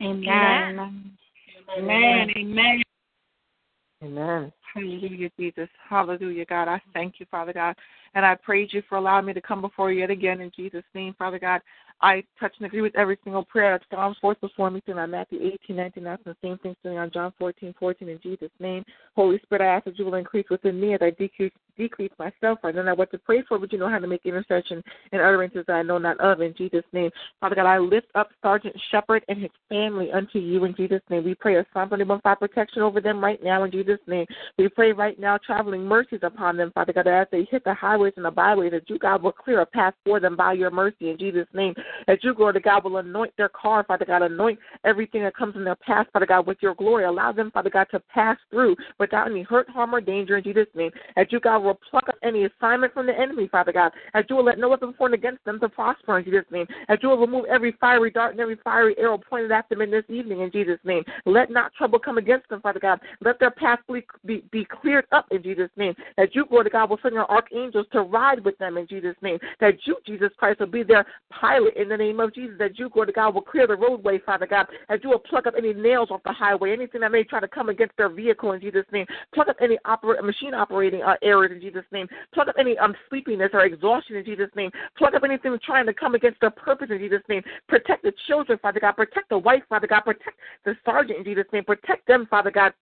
Amen. Amen. Amen. Amen. Amen. Hallelujah, Jesus. Hallelujah, God. I thank you, Father God. And I praise you for allowing me to come before you yet again in Jesus' name, Father God. I touch and agree with every single prayer that's gone forth before me tonight. Matthew 18, 19, that's the same thing saying on John 14, 14 in Jesus' name. Holy Spirit, I ask that you will increase within me as I decrease decrease myself. I don't know what to pray for, but you know how to make intercession and utterances that I know not of in Jesus' name. Father God, I lift up Sergeant Shepard and his family unto you in Jesus' name. We pray a Psalm 21 protection over them right now in Jesus' name. We pray right now traveling mercies upon them, Father God, as they hit the highways and the byways, that you, God, will clear a path for them by your mercy in Jesus' name. That you, glory God, will anoint their car, Father God, anoint everything that comes in their path, Father God, with your glory. Allow them, Father God, to pass through without any hurt, harm, or danger in Jesus' name. As you, God, will pluck up any assignment from the enemy, Father God. As you will let no weapon formed against them to prosper in Jesus' name. As you will remove every fiery dart and every fiery arrow pointed at them in this evening in Jesus' name. Let not trouble come against them, Father God. Let their path be, be, be cleared up in Jesus' name. That you, Lord God, will send your archangels to ride with them in Jesus' name. That you, Jesus Christ, will be their pilot in the name of Jesus. That you, Lord God, will clear the roadway, Father God. As you will pluck up any nails off the highway, anything that may try to come against their vehicle in Jesus' name. Pluck up any oper- machine operating uh, errors in Jesus' name. Pluck up any um, sleepiness or exhaustion in Jesus' name. Pluck up anything trying to come against their purpose in Jesus' name. Protect the children, Father God. Protect the wife, Father God. Protect the sergeant in Jesus' name. Protect them, Father God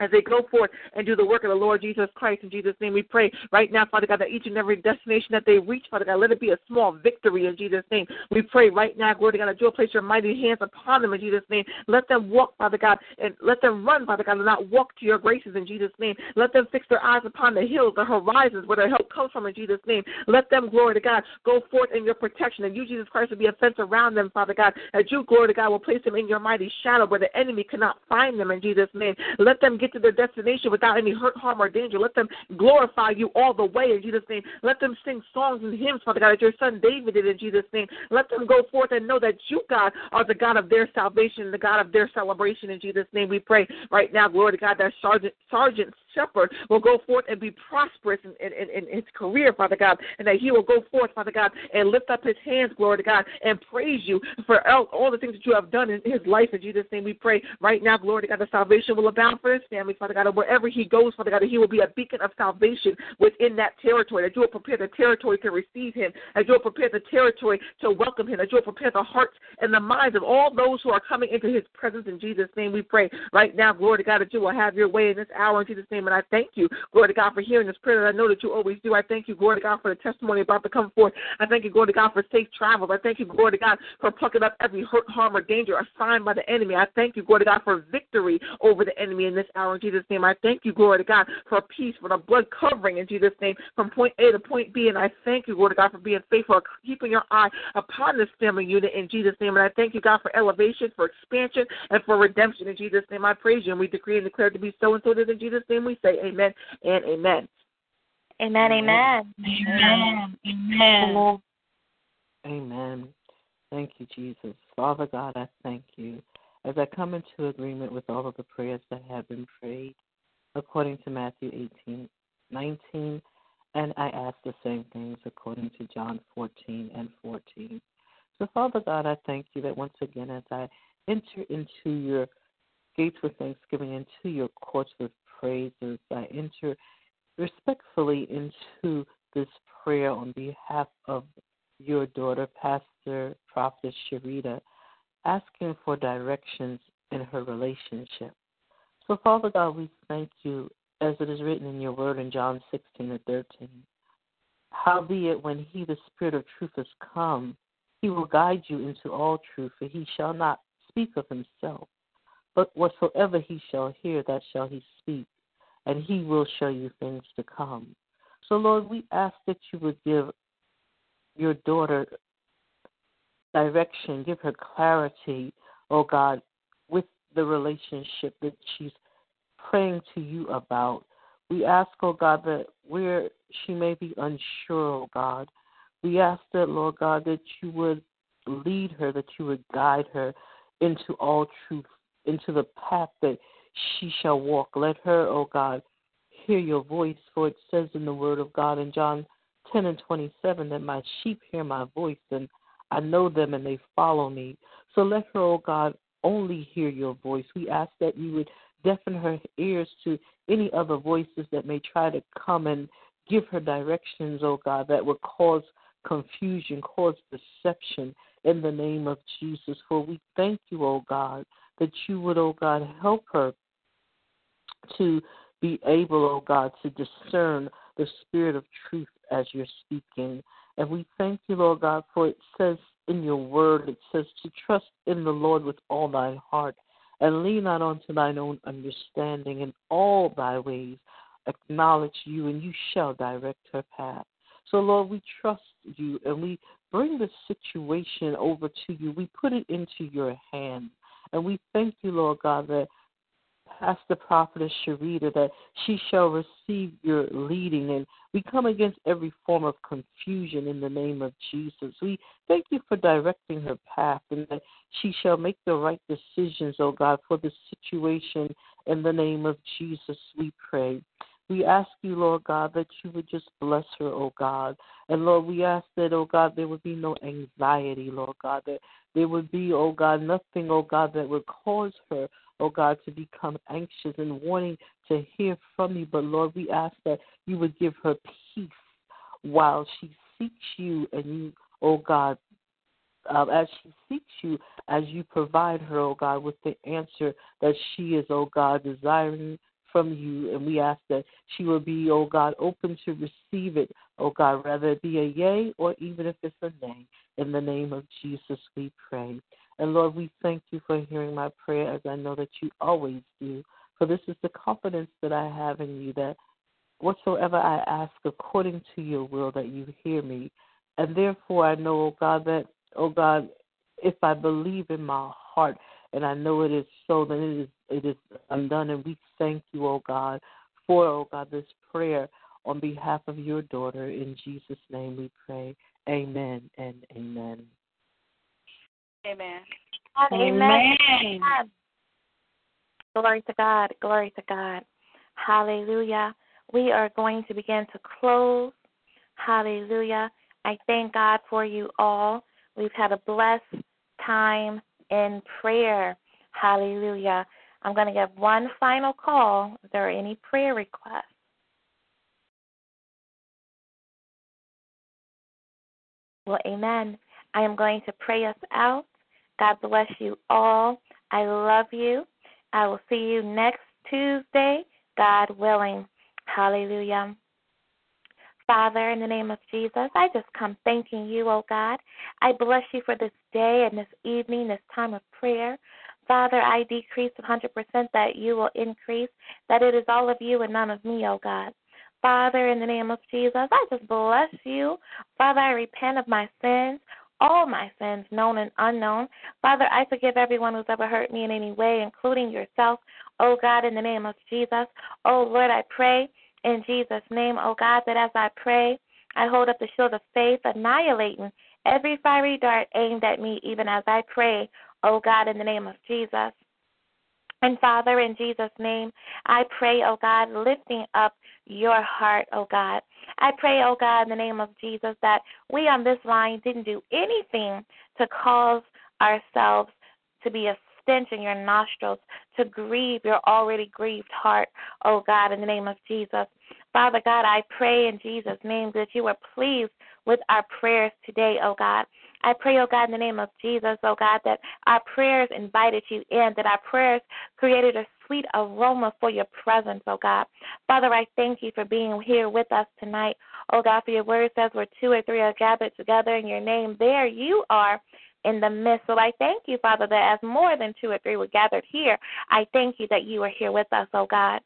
as they go forth and do the work of the Lord Jesus Christ. In Jesus' name we pray right now, Father God, that each and every destination that they reach, Father God, let it be a small victory in Jesus' name. We pray right now, glory to God, that you'll place your mighty hands upon them in Jesus' name. Let them walk, Father God, and let them run, Father God, and not walk to your graces in Jesus' name. Let them fix their eyes upon the hills, the horizons, where their help comes from in Jesus' name. Let them, glory to God, go forth in your protection. And you, Jesus Christ, will be a fence around them, Father God. As you, glory to God, will place them in your mighty shadow where the enemy cannot find them in Jesus' name. Let them get to their destination without any hurt, harm, or danger. Let them glorify you all the way in Jesus' name. Let them sing songs and hymns, Father God, as your son David did in Jesus' name. Let them go forth and know that you, God, are the God of their salvation, the God of their celebration in Jesus' name. We pray right now, glory to God, that Sergeant, Sergeant Shepard will go forth and be prosperous in, in, in, his career, Father God, and that he will go forth, Father God, and lift up his hands, glory to God, and praise you for all, all the things that you have done in his life. In Jesus' name we pray right now, glory to God, the salvation will abound for his family, Father God, and wherever he goes, Father God, that he will be a beacon of salvation within that territory, that you will prepare the territory to receive him, that you will prepare the territory to welcome him, that you will prepare the hearts and the minds of all those who are coming into his presence. In Jesus' name we pray right now, glory to God, that you will have your way in this hour. In Jesus' name, and I thank you, glory to God, for hearing this prayer that I know that you always do. I thank you, glory to God, for the testimony about to come forth. I thank you, glory to God, for safe travel. I thank you, glory to God, for plucking up every hurt, harm, or danger assigned by the enemy. I thank you, glory to God, for victory over the enemy in this hour in Jesus' name. I thank you, glory to God, for peace, for the blood covering in Jesus' name from point A to point B. And I thank you, glory to God, for being faithful, keeping your eye upon this family unit in Jesus' name. And I thank you, God, for elevation, for expansion, and for redemption in Jesus' name. I praise you, and we decree and declare to be so and so is in Jesus' name we say amen and amen. Amen, amen. Amen. Amen. Amen. Thank you, Jesus. Father God, I thank you. as I come into agreement with all of the prayers that have been prayed according to Matthew 18, 19, and I ask the same things according to John 14 and 14. So, Father God, I thank you that once again, as I enter into your gates with thanksgiving, into your courts with praises, I enter respectfully into this prayer on behalf of your daughter, Pastor Prophet Sharita, asking for directions in her relationship. So, Father God, we thank you, as it is written in your word in John 16 and 13. Howbeit, when he, the Spirit of truth, is come, he will guide you into all truth, for he shall not speak of himself, but whatsoever he shall hear, that shall he speak, and he will show you things to come. So, Lord, we ask that you would give your daughter direction, give her clarity, oh God, with the relationship that she's praying to you about. We ask, oh God, that where she may be unsure, oh God, we ask that, Lord God, that you would lead her, that you would guide her into all truth, into the path that she shall walk. Let her, oh God, hear your voice, for it says in the Word of God in John 10 and 27 that my sheep hear my voice and I know them and they follow me. So let her, oh God, only hear your voice. We ask that you would deafen her ears to any other voices that may try to come and give her directions, oh God, that would cause confusion, cause deception in the name of Jesus. For we thank you, oh God, that you would, oh God, help her to be able, oh God, to discern the spirit of truth as you're speaking. And we thank you, Lord God, for it says in your word, it says to trust in the Lord with all thine heart and lean not unto thine own understanding in all thy ways. Acknowledge you, and you shall direct her path. So, Lord, we trust you and we bring the situation over to you. We put it into your hands. And we thank you, Lord God, that the prophetess Sharita that she shall receive your leading. And we come against every form of confusion in the name of Jesus. We thank you for directing her path and that she shall make the right decisions, oh God, for the situation in the name of Jesus, we pray. We ask you, Lord God, that you would just bless her, oh God. And Lord, we ask that, oh God, there would be no anxiety, Lord God, that there would be, oh God, nothing, oh God, that would cause her, oh God, to become anxious and wanting to hear from you. But Lord, we ask that you would give her peace while she seeks you and you, oh God, uh, as she seeks you, as you provide her, oh God, with the answer that she is, oh God, desiring from you. And we ask that she will be, oh God, open to receive it, oh God, whether it be a yay or even if it's a nay. In the name of Jesus, we pray. And Lord, we thank you for hearing my prayer as I know that you always do. For this is the confidence that I have in you that whatsoever I ask according to your will, that you hear me. And therefore I know, oh God, that, oh God, if I believe in my heart and I know it is so, then it is it is undone. And we thank you, oh God, for, oh God, this prayer on behalf of your daughter. In Jesus' name we pray. Amen and amen. Amen. Amen. Amen. Glory to God. Glory to God. Hallelujah. We are going to begin to close. Hallelujah. I thank God for you all. We've had a blessed time in prayer. Hallelujah. I'm going to give one final call. If there are any prayer requests? Well, amen. I am going to pray us out. God bless you all. I love you. I will see you next Tuesday, God willing. Hallelujah. Father, in the name of Jesus, I just come thanking you, oh God. I bless you for this day and this evening, this time of prayer. Father, I decrease 100% that you will increase, that it is all of you and none of me, oh God. Father, in the name of Jesus, I just bless you. Father, I repent of my sins all my sins, known and unknown. Father, I forgive everyone who's ever hurt me in any way, including yourself. Oh God, in the name of Jesus. Oh Lord, I pray in Jesus' name, oh God, that as I pray, I hold up the shield of faith, annihilating every fiery dart aimed at me, even as I pray, oh God, in the name of Jesus. And Father, in Jesus' name, I pray, oh God, lifting up your heart, oh God. I pray, oh God, in the name of Jesus, that we on this line didn't do anything to cause ourselves to be a stench in your nostrils, to grieve your already grieved heart, oh God, in the name of Jesus. Father God, I pray in Jesus' name that you are pleased with our prayers today, oh God. I pray, oh God, in the name of Jesus, oh God, that our prayers invited you in, that our prayers created a sweet aroma for your presence, oh God. Father, I thank you for being here with us tonight. Oh God, for your word says where two or three are gathered together in your name, there you are in the midst. So I thank you, Father, that as more than two or three were gathered here, I thank you that you are here with us, oh God.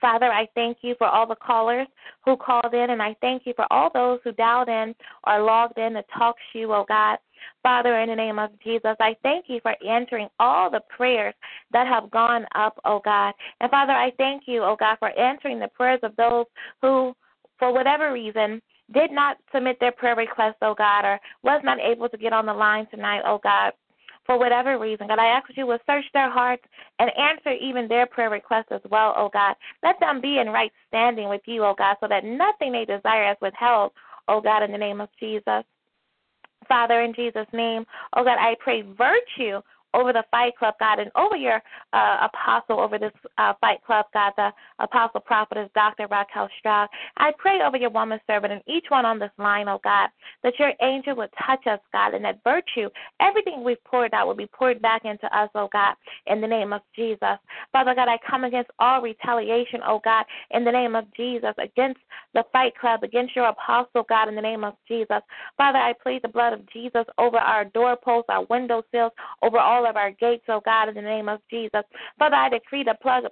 Father, I thank you for all the callers who called in, and I thank you for all those who dialed in or logged in to talk to you, oh God. Father, in the name of Jesus, I thank you for answering all the prayers that have gone up, oh God. And Father, I thank you, oh God, for answering the prayers of those who, for whatever reason, did not submit their prayer request, oh God, or was not able to get on the line tonight, oh God for whatever reason. God, I ask that you will search their hearts and answer even their prayer requests as well, oh God. Let them be in right standing with you, oh God, so that nothing they desire is withheld, oh God, in the name of Jesus. Father, in Jesus' name, oh God, I pray virtue over the Fight Club, God, and over your uh, apostle over this uh, Fight Club, God, the apostle prophetess, Dr. Racquel Stroud. I pray over your woman servant and each one on this line, oh God, that your angel would touch us, God, and that virtue, everything we've poured out will be poured back into us, oh God, in the name of Jesus. Father God, I come against all retaliation, oh God, in the name of Jesus, against the Fight Club, against your apostle, God, in the name of Jesus. Father, I plead the blood of Jesus over our doorposts, our window sills, over all all of our gates, O God, in the name of Jesus. Father, I decree the plug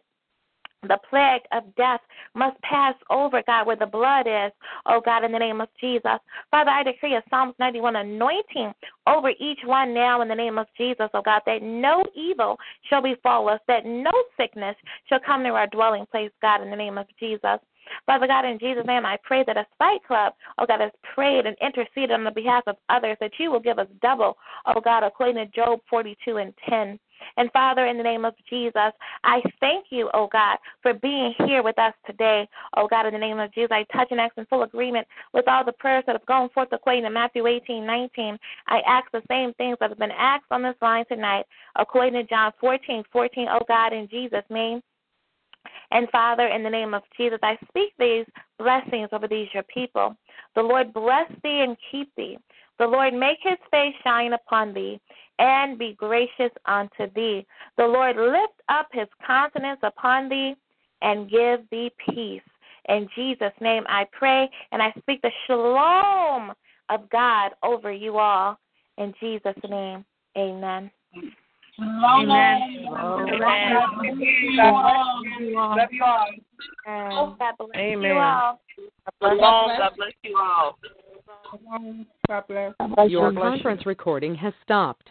the plague of death must pass over, God, where the blood is, oh God, in the name of Jesus. Father, I decree a Psalms 91 anointing over each one now in the name of Jesus, oh God, that no evil shall befall us, that no sickness shall come near our dwelling place, God, in the name of Jesus. Father God, in Jesus' name, I pray that a fight club, oh God, has prayed and interceded on the behalf of others, that you will give us double, oh God, according to Job 42 and 10. And Father, in the name of Jesus, I thank you, oh God, for being here with us today. Oh God, in the name of Jesus, I touch and ask in full agreement with all the prayers that have gone forth according to Matthew 18, 19. I ask the same things that have been asked on this line tonight, according to John 14, 14, oh God, in Jesus' name. And Father, in the name of Jesus, I speak these blessings over these your people. The Lord bless thee and keep thee. The Lord make his face shine upon thee and be gracious unto thee. The Lord lift up his countenance upon thee and give thee peace. In Jesus' name I pray and I speak the shalom of God over you all. In Jesus' name, amen. Amen. Love you all. God bless Amen. you all. God bless you all. God bless. Your conference recording has stopped.